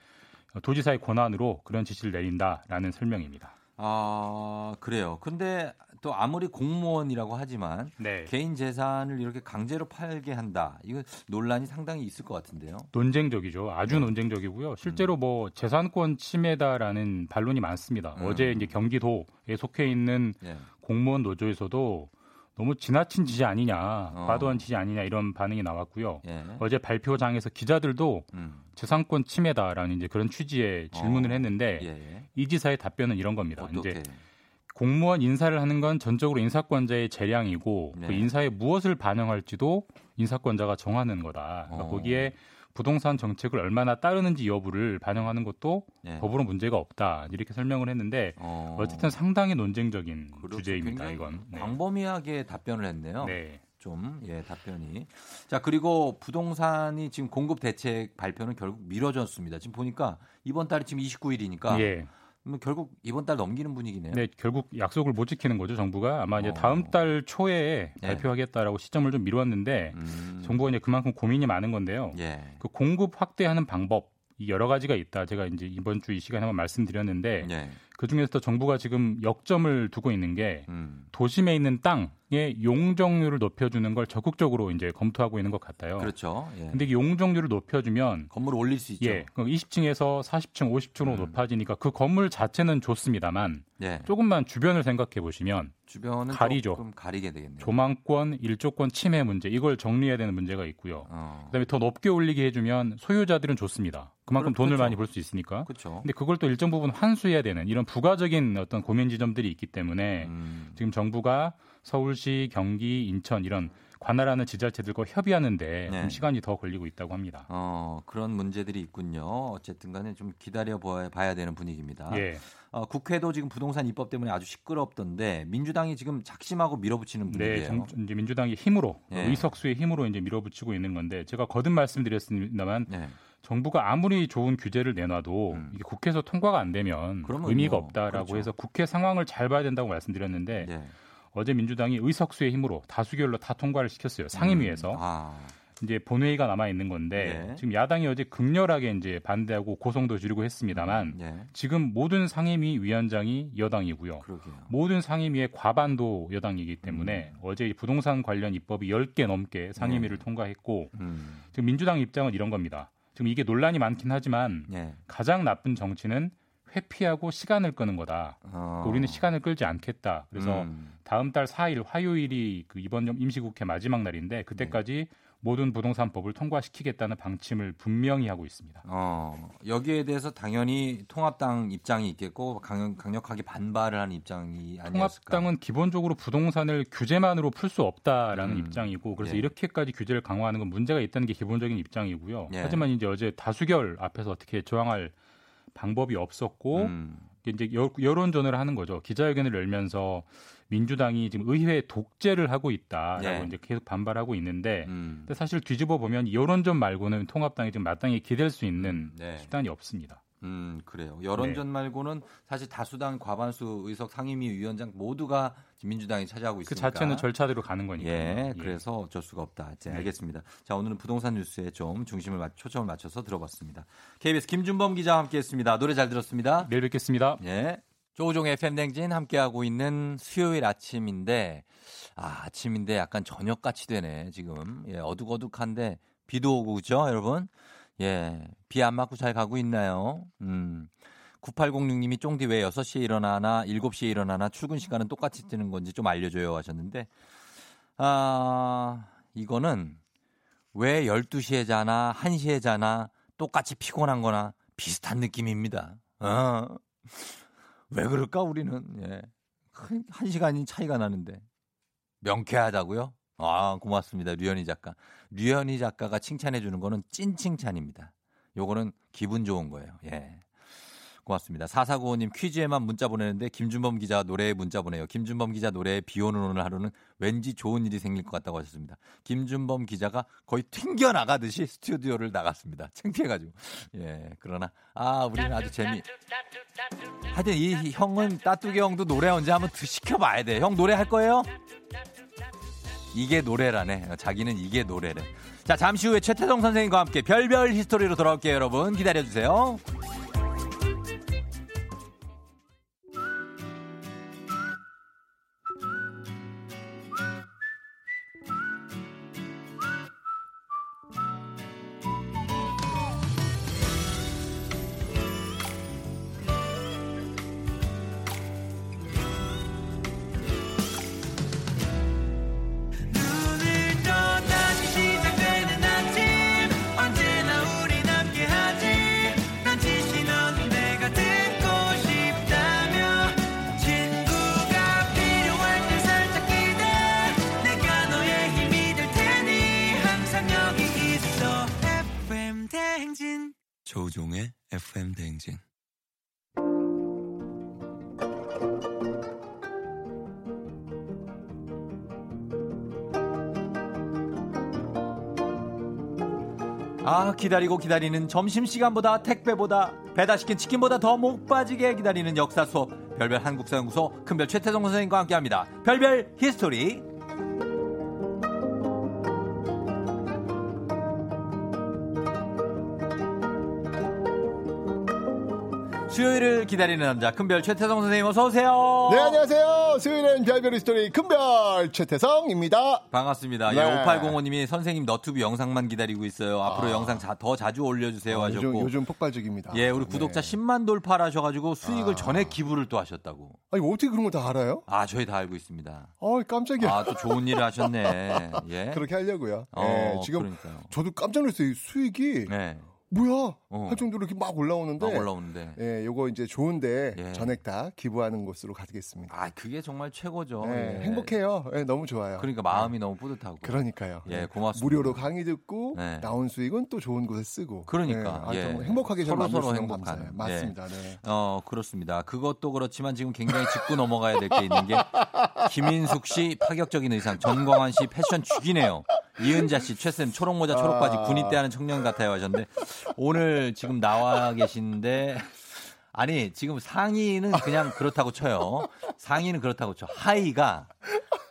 Speaker 10: 도지사의 권한으로 그런 지시를 내린다라는 설명입니다.
Speaker 1: 아, 그래요. 근데 또 아무리 공무원이라고 하지만
Speaker 10: 네.
Speaker 1: 개인 재산을 이렇게 강제로 팔게 한다. 이거 논란이 상당히 있을 것 같은데요.
Speaker 10: 논쟁적이죠. 아주
Speaker 1: 네.
Speaker 10: 논쟁적이고요. 실제로 뭐 재산권 침해다라는 반론이 많습니다.
Speaker 1: 음.
Speaker 10: 어제 이제 경기도에 속해 있는
Speaker 1: 예.
Speaker 10: 공무원 노조에서도 너무 지나친 지시 아니냐,
Speaker 1: 어.
Speaker 10: 과도한 지시 아니냐 이런 반응이 나왔고요.
Speaker 1: 예.
Speaker 10: 어제 발표장에서 기자들도
Speaker 1: 음.
Speaker 10: 재산권 침해다라는 이제 그런 취지의 질문을
Speaker 1: 어.
Speaker 10: 했는데
Speaker 1: 예.
Speaker 10: 이 지사의 답변은 이런 겁니다.
Speaker 1: 어떻게?
Speaker 10: 이제 공무원 인사를 하는 건 전적으로 인사권자의 재량이고
Speaker 1: 네.
Speaker 10: 그 인사에 무엇을 반영할지도 인사권자가 정하는 거다. 그러니까
Speaker 1: 어.
Speaker 10: 거기에 부동산 정책을 얼마나 따르는지 여부를 반영하는 것도
Speaker 1: 예.
Speaker 10: 법으로 문제가 없다. 이렇게 설명을 했는데
Speaker 1: 어.
Speaker 10: 어쨌든 상당히 논쟁적인
Speaker 1: 그렇죠.
Speaker 10: 주제입니다. 이건. 네.
Speaker 1: 광범위하게 답변을 했네요.
Speaker 10: 네.
Speaker 1: 좀, 예, 답변이. 자, 그리고 부동산이 지금 공급 대책 발표는 결국 미뤄졌습니다. 지금 보니까 이번 달이 지금 29일이니까.
Speaker 10: 예.
Speaker 1: 결국 이번 달 넘기는 분위기네요.
Speaker 10: 네, 결국 약속을 못 지키는 거죠, 정부가. 아마 이제
Speaker 1: 어.
Speaker 10: 다음 달 초에
Speaker 1: 네.
Speaker 10: 발표하겠다라고 시점을 좀 미뤘는데
Speaker 1: 음.
Speaker 10: 정부가 이제 그만큼 고민이 많은 건데요.
Speaker 1: 예.
Speaker 10: 그 공급 확대하는 방법 이 여러 가지가 있다. 제가 이제 이번 주 이 시간에 한번 말씀드렸는데
Speaker 1: 예.
Speaker 10: 그 중에서 정부가 지금 역점을 두고 있는 게 음. 도심에 있는 땅의 용적률을 높여주는 걸 적극적으로 이제 검토하고 있는 것 같아요.
Speaker 1: 그렇죠.
Speaker 10: 예. 근데 용적률을 높여주면
Speaker 1: 건물을 올릴 수 있죠.
Speaker 10: 예, 20층에서 40층, 50층으로 음. 높아지니까 그 건물 자체는 좋습니다만 예. 조금만 주변을 생각해 보시면
Speaker 1: 주변은
Speaker 10: 가리죠.
Speaker 1: 조금 가리게 되겠네요.
Speaker 10: 조망권, 일조권 침해 문제 이걸 정리해야 되는 문제가 있고요. 어. 그다음에 더 높게 올리게 해주면 소유자들은 좋습니다. 그만큼 그렇죠. 돈을 많이 벌 수 있으니까. 그렇죠. 근데 그걸 또 일정 부분 환수해야 되는 이런 부가적인 어떤 고민 지점들이 있기 때문에 음. 지금 정부가 서울시, 경기, 인천 이런 관할하는 지자체들과 협의하는데 네. 좀 시간이 더 걸리고 있다고 합니다.
Speaker 1: 어, 그런 문제들이 있군요. 어쨌든 간에 좀 기다려 봐야 되는 분위기입니다. 예. 어, 국회도 지금 부동산 입법 때문에 아주 시끄럽던데 민주당이 지금 작심하고 밀어붙이는
Speaker 10: 네, 분위기예요. 네, 이제 민주당이 힘으로 예. 의석수의 힘으로 이제 밀어붙이고 있는 건데 제가 거듭 말씀드렸습니다만 예. 정부가 아무리 좋은 규제를 내놔도 음. 이게 국회에서 통과가 안 되면 의미가 뭐, 없다라고 그렇죠. 해서 국회 상황을 잘 봐야 된다고 말씀드렸는데 네. 어제 민주당이 의석수의 힘으로 다수결로 다 통과를 시켰어요. 상임위에서. 음. 아. 이제 본회의가 남아 있는 건데 네. 지금 야당이 어제 극렬하게 이제 반대하고 고성도 지르고 했습니다만 네. 지금 모든 상임위 위원장이 여당이고요. 그러게요. 모든 상임위의 과반도 여당이기 때문에 음. 어제 부동산 관련 입법이 10개 넘게 상임위를 네. 통과했고 음. 지금 민주당 입장은 이런 겁니다. 지금 이게 논란이 많긴 하지만 네. 가장 나쁜 정치는 회피하고 시간을 끄는 거다. 어. 우리는 시간을 끌지 않겠다. 그래서 음. 다음 달 4일 화요일이 그 이번 임시국회 마지막 날인데 그때까지 네. 모든 부동산법을 통과시키겠다는 방침을 분명히 하고 있습니다.
Speaker 1: 어, 여기에 대해서 당연히 통합당 입장이 있겠고 강 력, 하게 반발을 하는 입장이 아니었을까?
Speaker 10: 통합당은 기본적으로 부동산을 규제만으로 풀 수 없다라는 음. 입장이고 그래서 예. 이렇게까지 규제를 강화하는 건 문제가 있다는 게 기본적인 입장이고요. 예. 하지만 이제 어제 다수결 앞에서 어떻게 저항할 방법이 없었고 음. 이제 여론전을 하는 거죠. 기자회견을 열면서 민주당이 지금 의회 독재를 하고 있다라고 네. 이제 계속 반발하고 있는데 음. 근데 사실 뒤집어 보면 여론전 말고는 통합당이 지금 마땅히 기댈 수 있는 음, 네. 수단이 없습니다.
Speaker 1: 음, 그래요. 여론전 네. 말고는 사실 다수당 과반수 의석 상임위 위원장 모두가 민주당이 차지하고 그 있으니까.
Speaker 10: 그 자체는 절차대로 가는 거니까.
Speaker 1: 예, 예. 그래서 어쩔 수가 없다. 네, 알겠습니다. 자, 오늘은 부동산 뉴스에 좀 중심을 맞, 초점을 맞춰서 들어봤습니다. KBS 김준범 기자와 함께했습니다. 노래 잘 들었습니다.
Speaker 10: 내일 뵙겠습니다.
Speaker 1: 예. 조우종의 팬댕진 함께하고 있는 수요일 아침인데, 아, 아침인데 약간 저녁같이 되네, 지금. 예, 어둑어둑한데, 비도 오고, 그죠, 여러분? 예, 비 안 맞고 잘 가고 있나요? 음. 9806님이 쫑디 왜 6시에 일어나나 7시에 일어나나 출근 시간은 똑같이 뜨는 건지 좀 알려줘요 하셨는데, 아, 이거는 왜 12시에 자나 1시에 자나 똑같이 피곤한 거나 비슷한 느낌입니다. 어. 왜 그럴까 우리는 예. 한 시간이 차이가 나는데 명쾌하다고요? 아 고맙습니다 류현희 작가. 류현희 작가가 칭찬해 주는 거는 찐 칭찬입니다. 요거는 기분 좋은 거예요. 예. 고맙습니다. 4495님 퀴즈에만 문자 보내는데 김준범 기자 노래에 문자 보내요. 김준범 기자 노래에 비 오는 오늘 하루는 왠지 좋은 일이 생길 것 같다고 하셨습니다. 김준범 기자가 거의 튕겨 나가듯이 스튜디오를 나갔습니다. 창피해가지고. 예, 그러나 아 우리는 아주 재미. 하여튼 이 형은 따뚜기 형도 노래 언제 한번 시켜봐야 돼. 형 노래 할 거예요? 이게 노래라네. 자기는 이게 노래래. 자 잠시 후에 최태성 선생님과 함께 별별 history로 돌아올게요, 여러분. 기다려주세요. 기다리고 기다리는 점심시간보다 택배보다 배달시킨 치킨보다 더 목 빠지게 기다리는 역사 수업 별별 한국사연구소 큰별 최태성 선생님과 함께합니다. 별별 history 수요일을 기다리는 남자 큰별 최태성 선생님 어서 오세요.
Speaker 11: 네 안녕하세요. 수요일엔 별별 스토리 큰별 최태성입니다.
Speaker 1: 반갑습니다. 네. 예, 5805님이 선생님 너튜브 영상만 기다리고 있어요. 앞으로 아. 영상 자, 더 자주 올려주세요 아, 하셨고
Speaker 11: 요즘, 요즘, 폭발적입니다.
Speaker 1: 예 우리 구독자 네. 10만 돌파하셔가지고 수익을 아. 전에 기부를 또 하셨다고.
Speaker 11: 아니 어떻게 그런 걸다 알아요?
Speaker 1: 아 저희 다 알고 있습니다.
Speaker 11: 어 깜짝이야.
Speaker 1: 아또 좋은 일을 하셨네. 예.
Speaker 11: 그렇게 하려고요. 어, 예, 지금 그러니까요. 저도 깜짝 놀랐어요. 수익이 네. 뭐야 어. 할 정도로 이렇게 막 올라오는데
Speaker 1: 막 올라오는데
Speaker 11: 예 요거 이제 좋은데 예. 전액 다 기부하는 곳으로 가겠습니다.
Speaker 1: 아 그게 정말 최고죠.
Speaker 11: 예, 예. 행복해요. 예, 너무 좋아요.
Speaker 1: 그러니까 마음이 너무 뿌듯하고.
Speaker 11: 그러니까요.
Speaker 1: 예 고맙습니다.
Speaker 11: 무료로 강의 듣고 네. 나온 수익은 또 좋은 곳에 쓰고.
Speaker 1: 그러니까
Speaker 11: 예. 아, 행복하게
Speaker 1: 서로 서로 행복한. 예.
Speaker 11: 맞습니다. 네.
Speaker 1: 어 그렇습니다. 그것도 그렇지만 지금 굉장히 짚고 넘어가야 될 게 있는 게 김인숙 씨 파격적인 의상, 전광환 씨 패션 죽이네요. 이은자 씨, 최쌤, 초록모자, 초록바지, 아. 군입대 하는 청년 같아요 하셨는데, 오늘 지금 나와 계신데, 아니, 지금 상의는 그냥 그렇다고 쳐요. 상의는 그렇다고 쳐. 하의가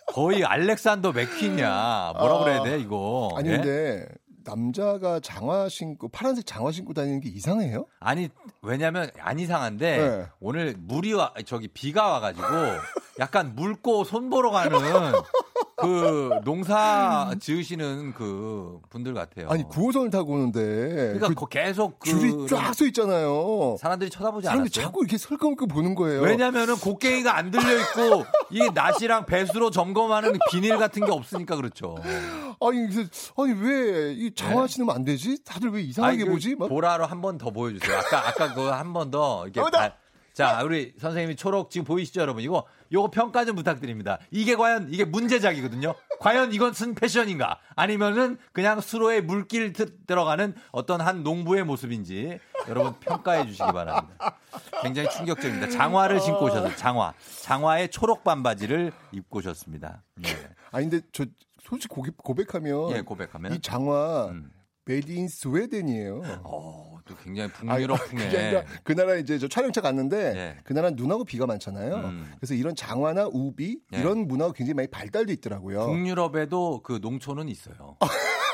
Speaker 1: 거의 알렉산더 맥퀸이야. 뭐라 그래야 돼, 이거.
Speaker 11: 아니, 예? 근데, 남자가 장화 신고 파란색 장화 신고 다니는 게 이상해요?
Speaker 1: 아니 왜냐면 안 이상한데 네. 오늘 물이 와 저기 비가 와가지고 약간 물 고 손 보러 가는 그 농사 지으시는 그 분들 같아요.
Speaker 11: 아니 9호선을 타고 오는데
Speaker 1: 그러니까 그 계속 그
Speaker 11: 줄이 쫙 서 있잖아요.
Speaker 1: 사람들이 쳐다보지
Speaker 11: 사람들이
Speaker 1: 않았어요?
Speaker 11: 자꾸 이렇게 설렁설렁 보는 거예요.
Speaker 1: 왜냐면은 곡괭이가 안 들려 있고 이 낫이랑 배수로 점검하는 비닐 같은 게 없으니까 그렇죠.
Speaker 11: 아니 아니 왜이 장화 네. 신으면 안 되지? 다들 왜 이상하게 아니, 보지?
Speaker 1: 막? 보라로 한 번 더 보여주세요. 아까 아까 그거 한번 더 이렇게. 어, 발, 자, 우리 선생님이 초록 지금 보이시죠, 여러분? 이거 요거 평가 좀 부탁드립니다. 이게 과연 이게 문제작이거든요. 과연 이건 쓴 패션인가? 아니면은 그냥 수로에 물길 들어가는 어떤 한 농부의 모습인지 여러분 평가해 주시기 바랍니다. 굉장히 충격적입니다. 장화를 신고 오셔서 장화, 장화에 초록 반바지를 입고 오셨습니다. 네.
Speaker 11: 아 근데 저 솔직히 고백, 하면
Speaker 1: 예, 고백하면
Speaker 11: 이 장화 음. made in Sweden이에요.
Speaker 1: 어, 또 굉장히 북유럽풍에.
Speaker 11: 아, 그 나라 이제 저 촬영차 갔는데 네. 그 나라 눈하고 비가 많잖아요. 음. 그래서 이런 장화나 우비 네. 이런 문화가 굉장히 많이 발달돼 있더라고요.
Speaker 1: 북유럽에도 그 농촌은 있어요.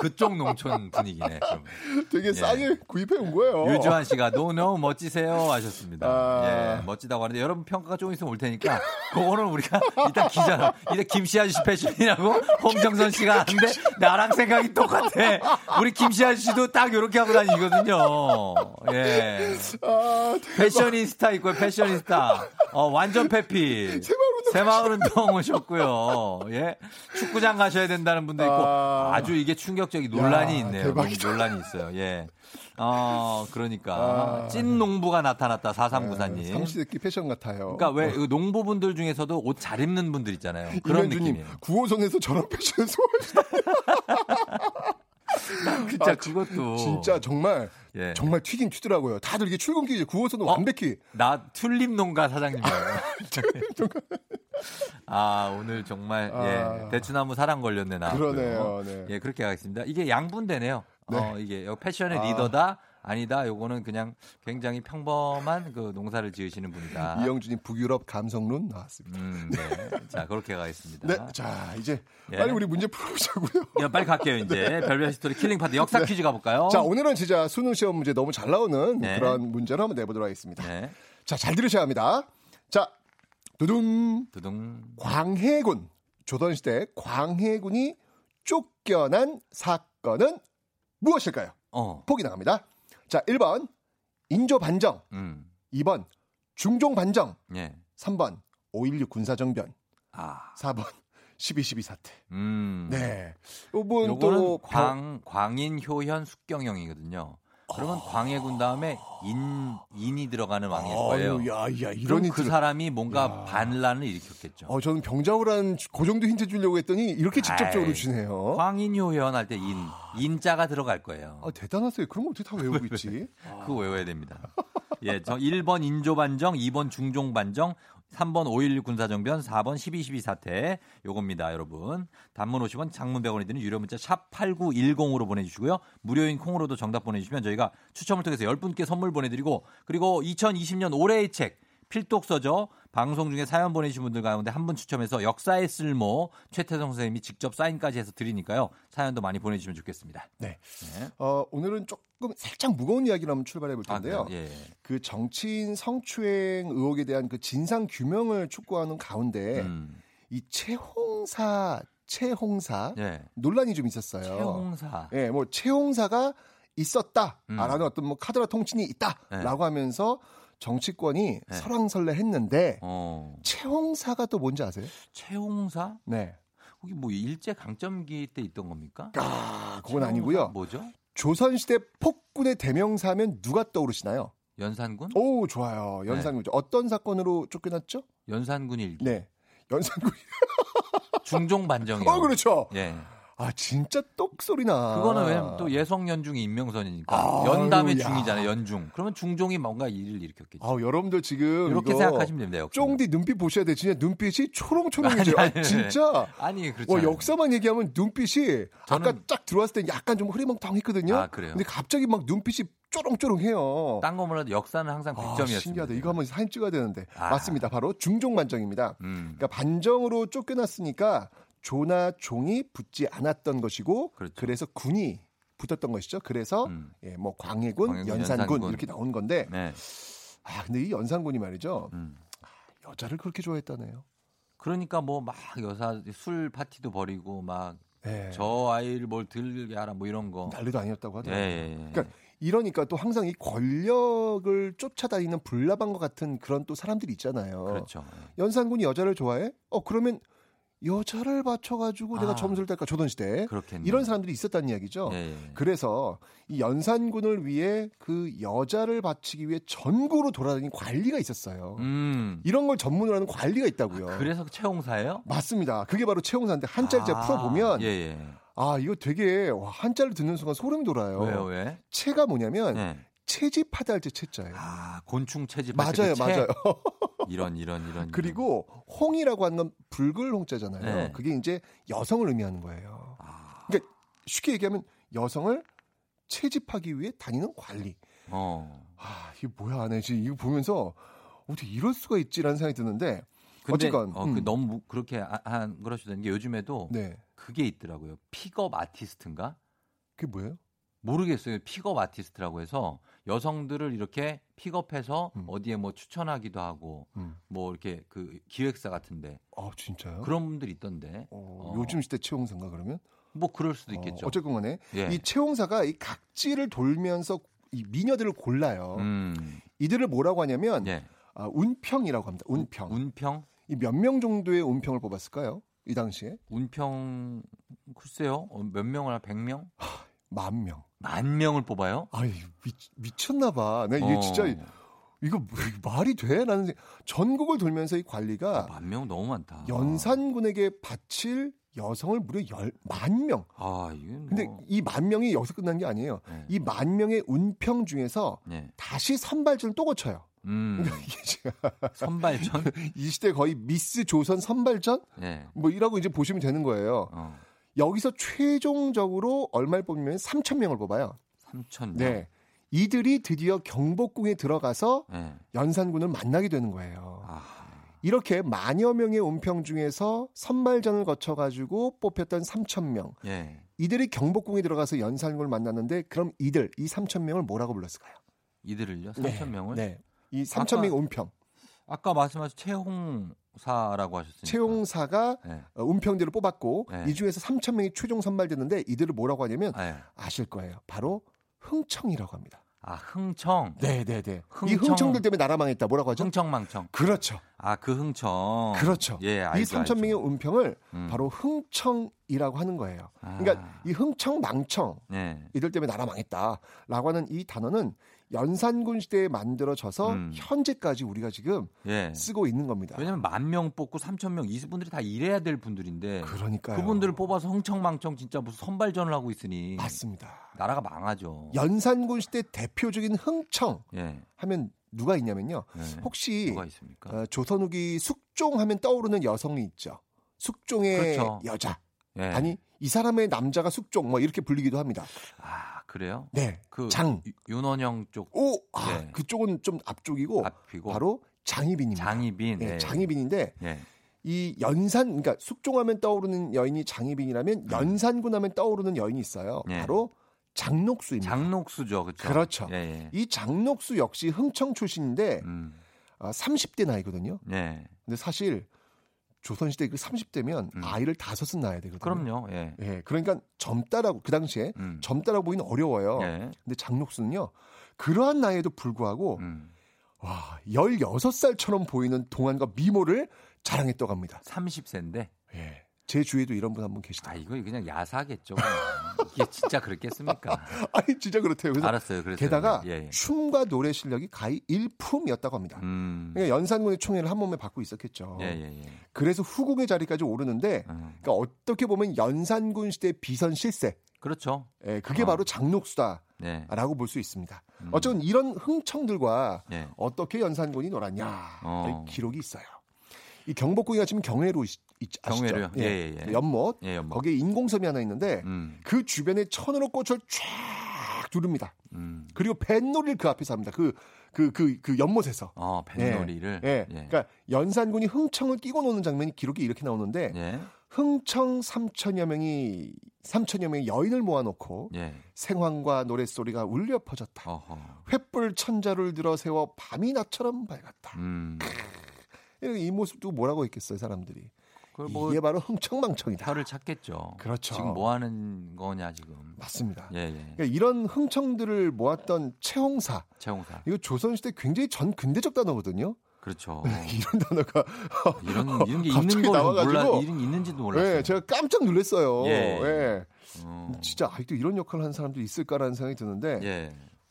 Speaker 1: 그쪽 농촌 분위기네. 그러면.
Speaker 11: 되게 예. 싸게 구입해 온 거예요.
Speaker 1: 유주환 씨가 너무 멋지세요 하셨습니다. 아... 예, 멋지다고 하는데 여러분 평가가 조금 있으면 올 테니까 그거는 우리가 일단 기자, 일단 김씨 아저씨 패션이라고 홍정선 씨가 하는데 나랑 생각이 똑같아. 우리 김씨 아저씨도 딱 이렇게 하고 다니거든요. 예. 아, 패셔니스타 있고요, 패셔니스타. 어, 완전 페피. 새마을 운동 오셨고요. 예. 축구장 가셔야 된다는 분도 있고 아... 주 이게 충격적인 논란이 야, 있네요. 대박이다. 논란이 있어요. 예. 어, 그러니까 아... 찐 농부가 나타났다. 4394님. 네,
Speaker 11: 삼시세끼 패션 같아요.
Speaker 1: 그러니까 왜 어. 농부분들 중에서도 옷 잘 입는 분들 있잖아요. 그런 느낌이에요.
Speaker 11: 9호선에서 저런 패션 소화하시다.
Speaker 1: 진짜 아, 그것도
Speaker 11: 진짜 정말 예. 정말 튀긴 튀더라고요. 다들 이게 출근길 9호선은 어? 완벽히
Speaker 1: 나 튤립 농가 사장님이에요. 아 오늘 정말 아... 예 대추나무 사랑 걸렸네 나.
Speaker 11: 그러네요. 네.
Speaker 1: 예 그렇게 하겠습니다. 이게 양분되네요. 네. 어 이게 패션의 아... 리더다. 아니다. 요거는 그냥 굉장히 평범한 그 농사를 지으시는 분이다.
Speaker 11: 이영준이 북유럽 감성론 나왔습니다.
Speaker 1: 음, 네. 자, 그렇게 가겠습니다.
Speaker 11: 네. 자, 이제 예. 빨리 우리 문제 풀어보자고요.
Speaker 1: 야, 빨리 갈게요, 이제. 네. 별별 스토리 killing part 역사 네. 퀴즈 가볼까요?
Speaker 11: 자, 오늘은 진짜 수능 시험 문제 너무 잘 나오는 네. 그런 문제를 한번 내보도록 하겠습니다. 네. 자, 잘 들으셔야 합니다. 자, 두둥.
Speaker 1: 두둥.
Speaker 11: 광해군. 조선시대 광해군이 쫓겨난 사건은 무엇일까요? 어. 보기 나갑니다. 자, 1번 인조 반정. 음. 2번 중종 반정. 예. 3번 5.16 군사정변. 아. 4번 12.12 사태. 음. 네.
Speaker 1: 요번 또 광, 광인, 효현, 숙경영이거든요. 그러면 어... 광해군 다음에 인 인이 들어가는 왕일 거예요. 야, 야, 이런 그 사람이 뭔가 야. 반란을 일으켰겠죠.
Speaker 11: 어, 저는 병자호란 그 정도 힌트 주려고 했더니 이렇게 직접적으로 주네요.
Speaker 1: 광인효현 할때 인, 인자가 들어갈 거예요.
Speaker 11: 아, 대단하세요. 그런 거 어떻게 다 외우고 있지?
Speaker 1: 그거 외워야 됩니다. 예, 저 1번 인조반정, 2번 중종반정, 3번 5.16 군사정변, 4번 12.12 사태. 요겁니다, 여러분. 단문 50원, 장문 100원이 드는 유료 문자 샵 8910으로 보내주시고요. 무료인 콩으로도 정답 보내주시면 저희가 추첨을 통해서 10분께 선물 보내드리고 그리고 2020년 올해의 책 필독서죠. 방송 중에 사연 보내주신 분들 가운데 한 분 추첨해서 역사의 쓸모 최태성 선생님이 직접 사인까지 해서 드리니까요. 사연도 많이 보내주시면 좋겠습니다.
Speaker 11: 네. 네. 어, 오늘은 조금 살짝 무거운 이야기를 한번 출발해 볼 텐데요. 아, 예, 예. 그 정치인 성추행 의혹에 대한 그 진상 규명을 촉구하는 가운데 음. 이 최홍사 최홍사 예. 논란이 좀 있었어요.
Speaker 1: 최홍사.
Speaker 11: 예, 뭐 최홍사가 있었다라는 음. 어떤 뭐 카드라 통신이 있다라고 네. 하면서 정치권이 네. 설왕설래 했는데 어. 최홍사가 또 뭔지 아세요?
Speaker 1: 최홍사?
Speaker 11: 네.
Speaker 1: 거기 뭐 일제 강점기 때 있던 겁니까?
Speaker 11: 아, 그건 아니고요.
Speaker 1: 뭐죠?
Speaker 11: 조선시대 폭군의 대명사면 누가 떠오르시나요?
Speaker 1: 연산군?
Speaker 11: 오, 좋아요. 연산군. 네. 어떤 사건으로 쫓겨났죠?
Speaker 1: 연산군 일기.
Speaker 11: 네. 연산군.
Speaker 1: 중종 반정이요.
Speaker 11: 어, 그렇죠.
Speaker 1: 예.
Speaker 11: 아 진짜 똑 소리나.
Speaker 1: 그거는 왜냐면 또 예성 연중이 임명선이니까 아, 연담의 중이잖아요. 연중. 그러면 중종이 뭔가 일을 일으켰겠죠.
Speaker 11: 아 여러분들 지금
Speaker 1: 이렇게 생각하시면 됩니다. 역사.
Speaker 11: 쫑디 눈빛 보셔야 돼. 진짜 눈빛이 초롱초롱해져요. 아니, 아니, 아, 진짜.
Speaker 1: 아니 그렇죠.
Speaker 11: 와, 역사만 얘기하면 눈빛이 저는... 아까 쫙 들어왔을 때 약간 좀 흐리멍텅했거든요.
Speaker 1: 아 그래요.
Speaker 11: 근데 갑자기 막 눈빛이 쪼롱쪼롱해요.
Speaker 1: 딴 거 몰라도 역사는 항상 100점이었습니다. 아,
Speaker 11: 신기하다. 이거 한번 사진 찍어야 되는데. 아. 맞습니다. 바로 중종 반정입니다. 음. 그러니까 반정으로 쫓겨났으니까 조나 종이 붙지 않았던 것이고 그렇죠. 그래서 군이 붙었던 것이죠. 그래서 음. 예, 뭐 광해군, 광해군 연산군, 연산군, 이렇게 나온 건데 네. 아 근데 이 연산군이 말이죠. 음. 여자를 그렇게 좋아했다네요.
Speaker 1: 그러니까 뭐 막 여사 술 파티도 벌이고 막저 네. 아이를 뭘 들게 하라 뭐 이런 거
Speaker 11: 난리도 아니었다고 하더라고요. 예, 예, 예. 그러니까 이러니까 또 항상 이 권력을 쫓아다니는 불나방과 같은 그런 또 사람들이 있잖아요.
Speaker 1: 그렇죠.
Speaker 11: 연산군이 여자를 좋아해? 어 그러면 여자를 받쳐가지고 아, 내가 점수를 딸까 조선시대
Speaker 1: 그렇겠네.
Speaker 11: 이런 사람들이 있었다는 이야기죠. 예, 예. 그래서 이 연산군을 위해 그 여자를 바치기 위해 전국으로 돌아다니는 관리가 있었어요. 음. 이런 걸 전문으로 하는 관리가 있다고요.
Speaker 1: 아, 그래서 채용사예요?
Speaker 11: 맞습니다. 그게 바로 채용사인데 한자를 제가 아, 풀어보면
Speaker 1: 예, 예.
Speaker 11: 아 이거 되게 와, 한자를 듣는 순간 소름이 돋아요.
Speaker 1: 왜요 왜?
Speaker 11: 채가 뭐냐면 네. 채집하다 할 때 채자예요.
Speaker 1: 아 곤충 채집
Speaker 11: 맞아요,
Speaker 1: 그
Speaker 11: 맞아요.
Speaker 1: 이런 이런 이런.
Speaker 11: 그리고 홍이라고 하는 건 붉을 홍자잖아요. 네. 그게 이제 여성을 의미하는 거예요. 아. 그러니까 쉽게 얘기하면 여성을 채집하기 위해 다니는 관리. 어. 아 이게 뭐야, 내 지금 이거 보면서 어떻게 이럴 수가 있지라는 생각이 드는데.
Speaker 1: 근데
Speaker 11: 어쨌건
Speaker 1: 어, 그 음. 너무 그렇게 한 되는 게 요즘에도 네. 그게 있더라고요. 픽업 아티스트인가?
Speaker 11: 그게 뭐예요?
Speaker 1: 모르겠어요. 픽업 아티스트라고 해서 여성들을 이렇게 픽업해서 음. 어디에 뭐 추천하기도 하고 음. 뭐 이렇게 그 기획사 같은데.
Speaker 11: 아 진짜요?
Speaker 1: 그런 분들이 있던데.
Speaker 11: 어, 어. 요즘 시대 채용사인가 그러면?
Speaker 1: 뭐 그럴 수도 있겠죠.
Speaker 11: 어, 쨌건 간에 예. 이 채용사가 이 각지를 돌면서 이 미녀들을 골라요. 음. 이들을 뭐라고 하냐면 예. 아, 운평이라고 합니다. 운평.
Speaker 1: 운평?
Speaker 11: 이 몇 명 정도의 운평을 뽑았을까요? 이 당시에?
Speaker 1: 운평 글쎄요. 어, 몇 명을 한 100명?
Speaker 11: 만 명.
Speaker 1: 만 명을 뽑아요?
Speaker 11: 아이 미, 미쳤나 봐. 내 이게 어. 진짜 이거 뭐, 말이 돼? 라는 전국을 돌면서 이 관리가
Speaker 1: 아, 만명 너무 많다.
Speaker 11: 연산군에게 바칠 여성을 무려 열만 명.
Speaker 1: 아, 이게 뭐...
Speaker 11: 근데 이 만 명이 여기서 끝난 게 아니에요. 네. 이만 명의 운평 중에서 네. 다시 선발전을 또 거쳐요. 음.
Speaker 1: 선발전?
Speaker 11: 이 시대 거의 미스 조선 선발전? 네. 뭐 이라고 이제 보시면 되는 거예요. 어. 여기서 최종적으로 얼마를 뽑으면 3천 명을 뽑아요.
Speaker 1: 3천 명.
Speaker 11: 네. 이들이 드디어 경복궁에 들어가서 네. 연산군을 만나게 되는 거예요. 아. 이렇게 만여 명의 운평 중에서 선발전을 거쳐가지고 뽑혔던 3천 명. 네. 이들이 경복궁에 들어가서 연산군을 만났는데 그럼 이들 이 3천 명을 뭐라고 불렀을까요?
Speaker 1: 이들을요? 3천 네. 명을?
Speaker 11: 네. 이 3천 명의 운평.
Speaker 1: 아까 말씀하신 최홍 사라고 하셨으니까.
Speaker 11: 채용사가 네. 어, 운평대를 뽑았고 네. 이 중에서 3천 명이 최종 선발됐는데 이들을 뭐라고 하냐면 네. 아실 거예요. 바로 흥청이라고 합니다.
Speaker 1: 아 흥청.
Speaker 11: 네네네. 네. 흥청. 이 흥청들 때문에 나라 망했다. 뭐라고 하죠?
Speaker 1: 흥청망청.
Speaker 11: 그렇죠.
Speaker 1: 아 그 흥청.
Speaker 11: 그렇죠.
Speaker 1: 예, 알죠,
Speaker 11: 이 3천 명의 운평을 음. 바로 흥청이라고 하는 거예요. 아. 그러니까 이 흥청망청 네. 이들 때문에 나라 망했다라고 하는 이 단어는 연산군 시대에 만들어져서 음. 현재까지 우리가 지금 예. 쓰고 있는 겁니다.
Speaker 1: 왜냐하면 만 명 뽑고 3천 명 이분들이 다 일해야 될 분들인데
Speaker 11: 그러니까
Speaker 1: 그분들을 뽑아서 흥청망청 진짜 무슨 선발전을 하고 있으니
Speaker 11: 맞습니다.
Speaker 1: 나라가 망하죠.
Speaker 11: 연산군 시대 대표적인 흥청 예. 하면 누가 있냐면요. 네. 혹시
Speaker 1: 누가 있습니까?
Speaker 11: 어, 조선 후기 숙종하면 떠오르는 여성이 있죠. 숙종의 그렇죠. 여자. 예. 아니 이 사람의 남자가 숙종 뭐 이렇게 불리기도 합니다.
Speaker 1: 아 그래요?
Speaker 11: 네.
Speaker 1: 그
Speaker 11: 장
Speaker 1: 윤원영 쪽.
Speaker 11: 오, 아, 네. 그쪽은 좀 앞쪽이고 앞이고. 바로 장희빈입니다.
Speaker 1: 장희빈.
Speaker 11: 네, 장희빈인데 네. 이 연산 그러니까 숙종하면 떠오르는 여인이 장희빈이라면 음. 연산군 하면 떠오르는 여인이 있어요. 네. 바로 장녹수입니다.
Speaker 1: 장녹수죠. 그렇죠.
Speaker 11: 그렇죠. 예, 예. 이 장녹수 역시 흥청 출신인데 음. 아, 30대 나이거든요. 예. 근데 사실 조선시대 그 30대면 음. 아이를 다섯은 낳아야 되거든요.
Speaker 1: 그럼요. 예.
Speaker 11: 예. 그러니까 젊다라고 그 당시에 음. 젊다라고 보기는 어려워요. 예. 근데 장녹수는요. 그러한 나이에도 불구하고 음. 와, 16살처럼 보이는 동안과 미모를 자랑했다고 합니다.
Speaker 1: 30세인데?
Speaker 11: 예. 제 주위에도 이런 분 한 분 계시다.
Speaker 1: 아, 이거 그냥 야사겠죠. 이게 진짜 그렇겠습니까?
Speaker 11: 아니, 진짜 그렇대요.
Speaker 1: 그래서 알았어요.
Speaker 11: 그랬어요. 게다가 예, 예. 춤과 노래 실력이 가히 일품이었다고 합니다. 음. 그러니까 연산군의 총애를 한 몸에 받고 있었겠죠. 예, 예, 예. 그래서 후궁의 자리까지 오르는데 음. 그러니까 어떻게 보면 연산군 시대 비선 실세.
Speaker 1: 그렇죠.
Speaker 11: 예, 그게 어. 바로 장녹수다. 네. 라고 볼 수 있습니다. 음. 어쨌든 이런 흥청들과 네. 어떻게 연산군이 놀았냐 어. 기록이 있어요. 이 경복궁이가 지금 경회로 아시죠? 경회로요. 예, 예, 예. 연못. 예, 연못. 거기에 인공섬이 하나 있는데 음. 그 주변에 천으로 꽃을 쫙 두릅니다. 음. 그리고 뱃놀이를 그 앞에서 합니다. 그 그 그그 그, 그 연못에서.
Speaker 1: 어, 뱃놀이를.
Speaker 11: 예. 예. 예. 그러니까 연산군이 흥청을 끼고 노는 장면이 기록이 이렇게 나오는데 예. 흥청 3천여 명이 3천여 명의 여인을 모아놓고 예. 생황과 노랫소리가 울려 퍼졌다. 어허. 횃불 천자를 들어 세워 밤이 낮처럼 밝았다. 음. 이 모습도 뭐라고 했겠어요, 사람들이. 뭐 이게 바로 흥청망청이다.
Speaker 1: 혀를 찾겠죠.
Speaker 11: 그렇죠.
Speaker 1: 지금 뭐 하는 거냐 지금.
Speaker 11: 맞습니다. 예, 예. 그러니까 이런 흥청들을 모았던 채홍사.
Speaker 1: 채홍사.
Speaker 11: 이거 조선시대 굉장히 전 근대적 단어거든요.
Speaker 1: 그렇죠.
Speaker 11: 이런 단어가
Speaker 1: 이런 이런 게 있는 걸 몰라 이런 있는지도 몰랐어요.
Speaker 11: 네, 제가 깜짝 놀랐어요. 예. 예. 음. 진짜 아직도 이런 역할을 하는 사람들이 있을까라는 생각이 드는데 예.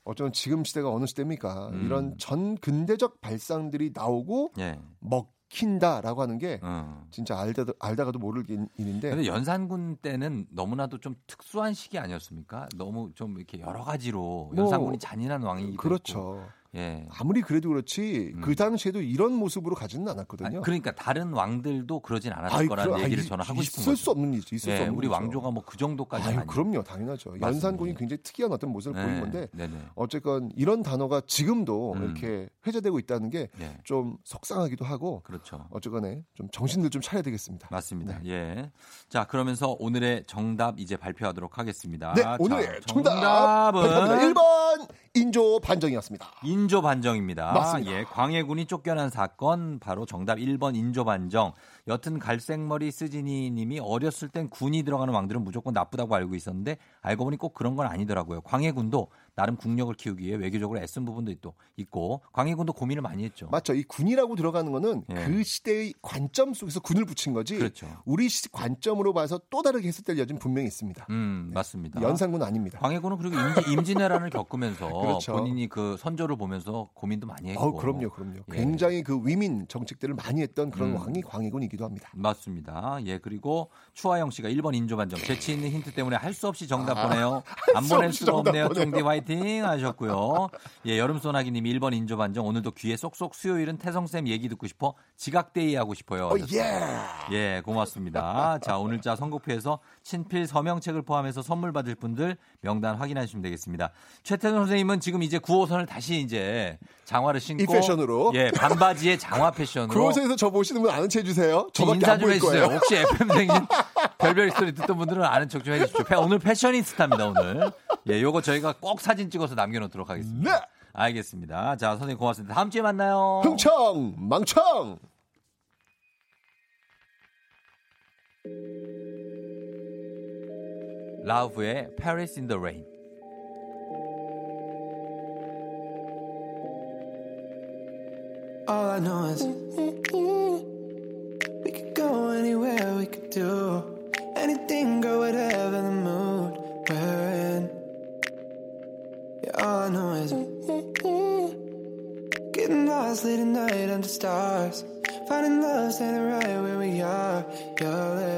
Speaker 11: 어쩌면 지금 시대가 어느 시대입니까? 음. 이런 전 근대적 발상들이 나오고 예. 먹힌다라고 하는 게 음. 진짜 알다 알다가도 모를 일인데.
Speaker 1: 근데 연산군 때는 너무나도 좀 특수한 시기 아니었습니까? 너무 좀 이렇게 여러 가지로 뭐 연산군이 잔인한 왕이
Speaker 11: 그렇죠.
Speaker 1: 예.
Speaker 11: 아무리 그래도 그렇지 음. 그 당시에도 이런 모습으로 가지는 않았거든요.
Speaker 1: 아, 그러니까 다른 왕들도 그러진 않았을 아이, 거라는 그러, 얘기를 아이, 저는 하고 싶은
Speaker 11: 있을 수 없는 일이죠. 있을
Speaker 1: 예,
Speaker 11: 수 없는
Speaker 1: 우리 왕조가 뭐 그 정도까지 아니
Speaker 11: 그럼요, 당연하죠. 맞습니다. 연산군이 굉장히 특이한 어떤 모습을 네. 보인 건데 네 네. 어쨌건 이런 단어가 지금도 음. 이렇게 회자되고 있다는 게좀 예. 속상하기도 하고
Speaker 1: 그렇죠.
Speaker 11: 어쨌건에 좀 정신들 좀 차려야 되겠습니다.
Speaker 1: 맞습니다. 네. 예. 자 그러면서 오늘의 정답 이제 발표하도록 하겠습니다.
Speaker 11: 네, 오늘의 정답 은 1번 인조 반정이었습니다.
Speaker 1: 인조 반정입니다.
Speaker 11: 맞습니다.
Speaker 1: 예, 광해군이 쫓겨난 사건 바로 정답 1번 인조 반정. 여튼 갈색머리 쓰지니 님이 어렸을 땐 군이 들어가는 왕들은 무조건 나쁘다고 알고 있었는데 알고 보니 꼭 그런 건 아니더라고요. 광해군도 나름 국력을 키우기 위해 외교적으로 애쓴 부분도 또 있고 광해군도 고민을 많이 했죠.
Speaker 11: 맞죠. 이 군이라고 들어가는 거는 예. 그 시대의 관점 속에서 군을 붙인 거지.
Speaker 1: 그렇죠.
Speaker 11: 우리 관점으로 봐서 또 다르게 해석될 여지는 분명히 있습니다.
Speaker 1: 음, 네. 맞습니다.
Speaker 11: 연산군 아닙니다.
Speaker 1: 광해군은 그리고 임진, 임진왜란을 겪으면서 그렇죠. 본인이 그 선조를 보면서 고민도 많이 했고.
Speaker 11: 어, 그럼요, 그럼요. 예. 굉장히 그 위민 정책들을 많이 했던 그런 음. 왕이 광해군이기도 합니다.
Speaker 1: 맞습니다. 예, 그리고 추하영 씨가 1번 인조반정 재치 있는 힌트 때문에 할 수 없이 정답 아, 보내요. 안 보낼 수가 없네요. 종디 화이팅 하셨고요. 예, 여름 소나기 님이 1번 인조반정 오늘도 귀에 쏙쏙 수요일은 태성쌤 얘기 듣고 싶어 지각데이 하고 싶어요.
Speaker 11: 어, 예.
Speaker 1: 예, 고맙습니다. 자, 오늘 자 선곡표에서 친필 서명책을 포함해서 선물 받을 분들 명단 확인하시면 되겠습니다. 최태선 선생님은 지금 이제 9호선을 다시 이제 장화를 신고
Speaker 11: 이 패션으로
Speaker 1: 예, 반바지에 장화 패션으로
Speaker 11: 9호선에서 저 보시는 분 아는 체 해주세요.
Speaker 1: 인사 좀 해주세요. 혹시 FM 생진 별별 소리 듣던 분들은 아는 척 좀 해주십시오. 오늘 패셔니스타입니다 오늘. 예, 요거 저희가 꼭 사진 찍어서 남겨놓도록 하겠습니다. 네. 알겠습니다. 자, 선생님 고맙습니다. 다음 주에 만나요.
Speaker 11: 흥청 망청.
Speaker 1: 라우브의 Paris in the Rain. All I know is we could go anywhere, we could do anything, go whatever the mood we're in. Yeah, all I know is getting lost late at night under stars, finding love standing right where we are. Your lips,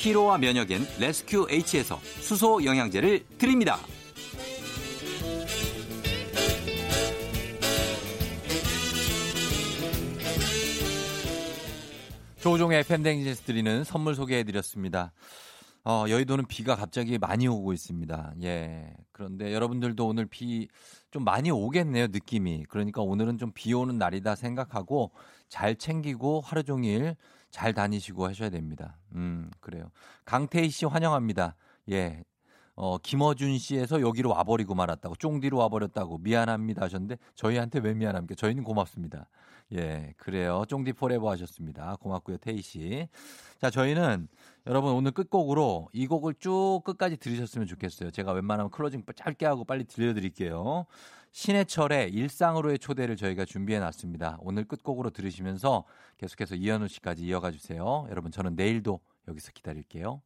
Speaker 1: 피로와 면역엔 레스큐 H에서 수소 영양제를 드립니다. 조우종의 FM 대행진에서 드리는 선물 소개해드렸습니다. 어, 여의도는 비가 갑자기 많이 오고 있습니다. 예. 그런데 여러분들도 오늘 비 좀 많이 오겠네요, 느낌이. 그러니까 오늘은 좀 비 오는 날이다 생각하고 잘 챙기고 하루 종일 잘 다니시고 하셔야 됩니다. 음, 그래요. 강태희 씨 환영합니다. 예. 어, 김어준 씨에서 여기로 와버리고 말았다고, 쫑디로 와버렸다고, 미안합니다 하셨는데, 저희한테 왜 미안합니까? 저희는 고맙습니다. 예, 그래요. 쫑디 forever 하셨습니다. 고맙고요, 태희 씨. 자, 저희는 여러분 오늘 끝곡으로 이 곡을 쭉 끝까지 들으셨으면 좋겠어요. 제가 웬만하면 closing 짧게 하고 빨리 들려드릴게요. 신해철의 일상으로의 초대를 저희가 준비해 놨습니다. 오늘 끝곡으로 들으시면서 계속해서 이현우 씨까지 이어가 주세요. 여러분 저는 내일도 여기서 기다릴게요.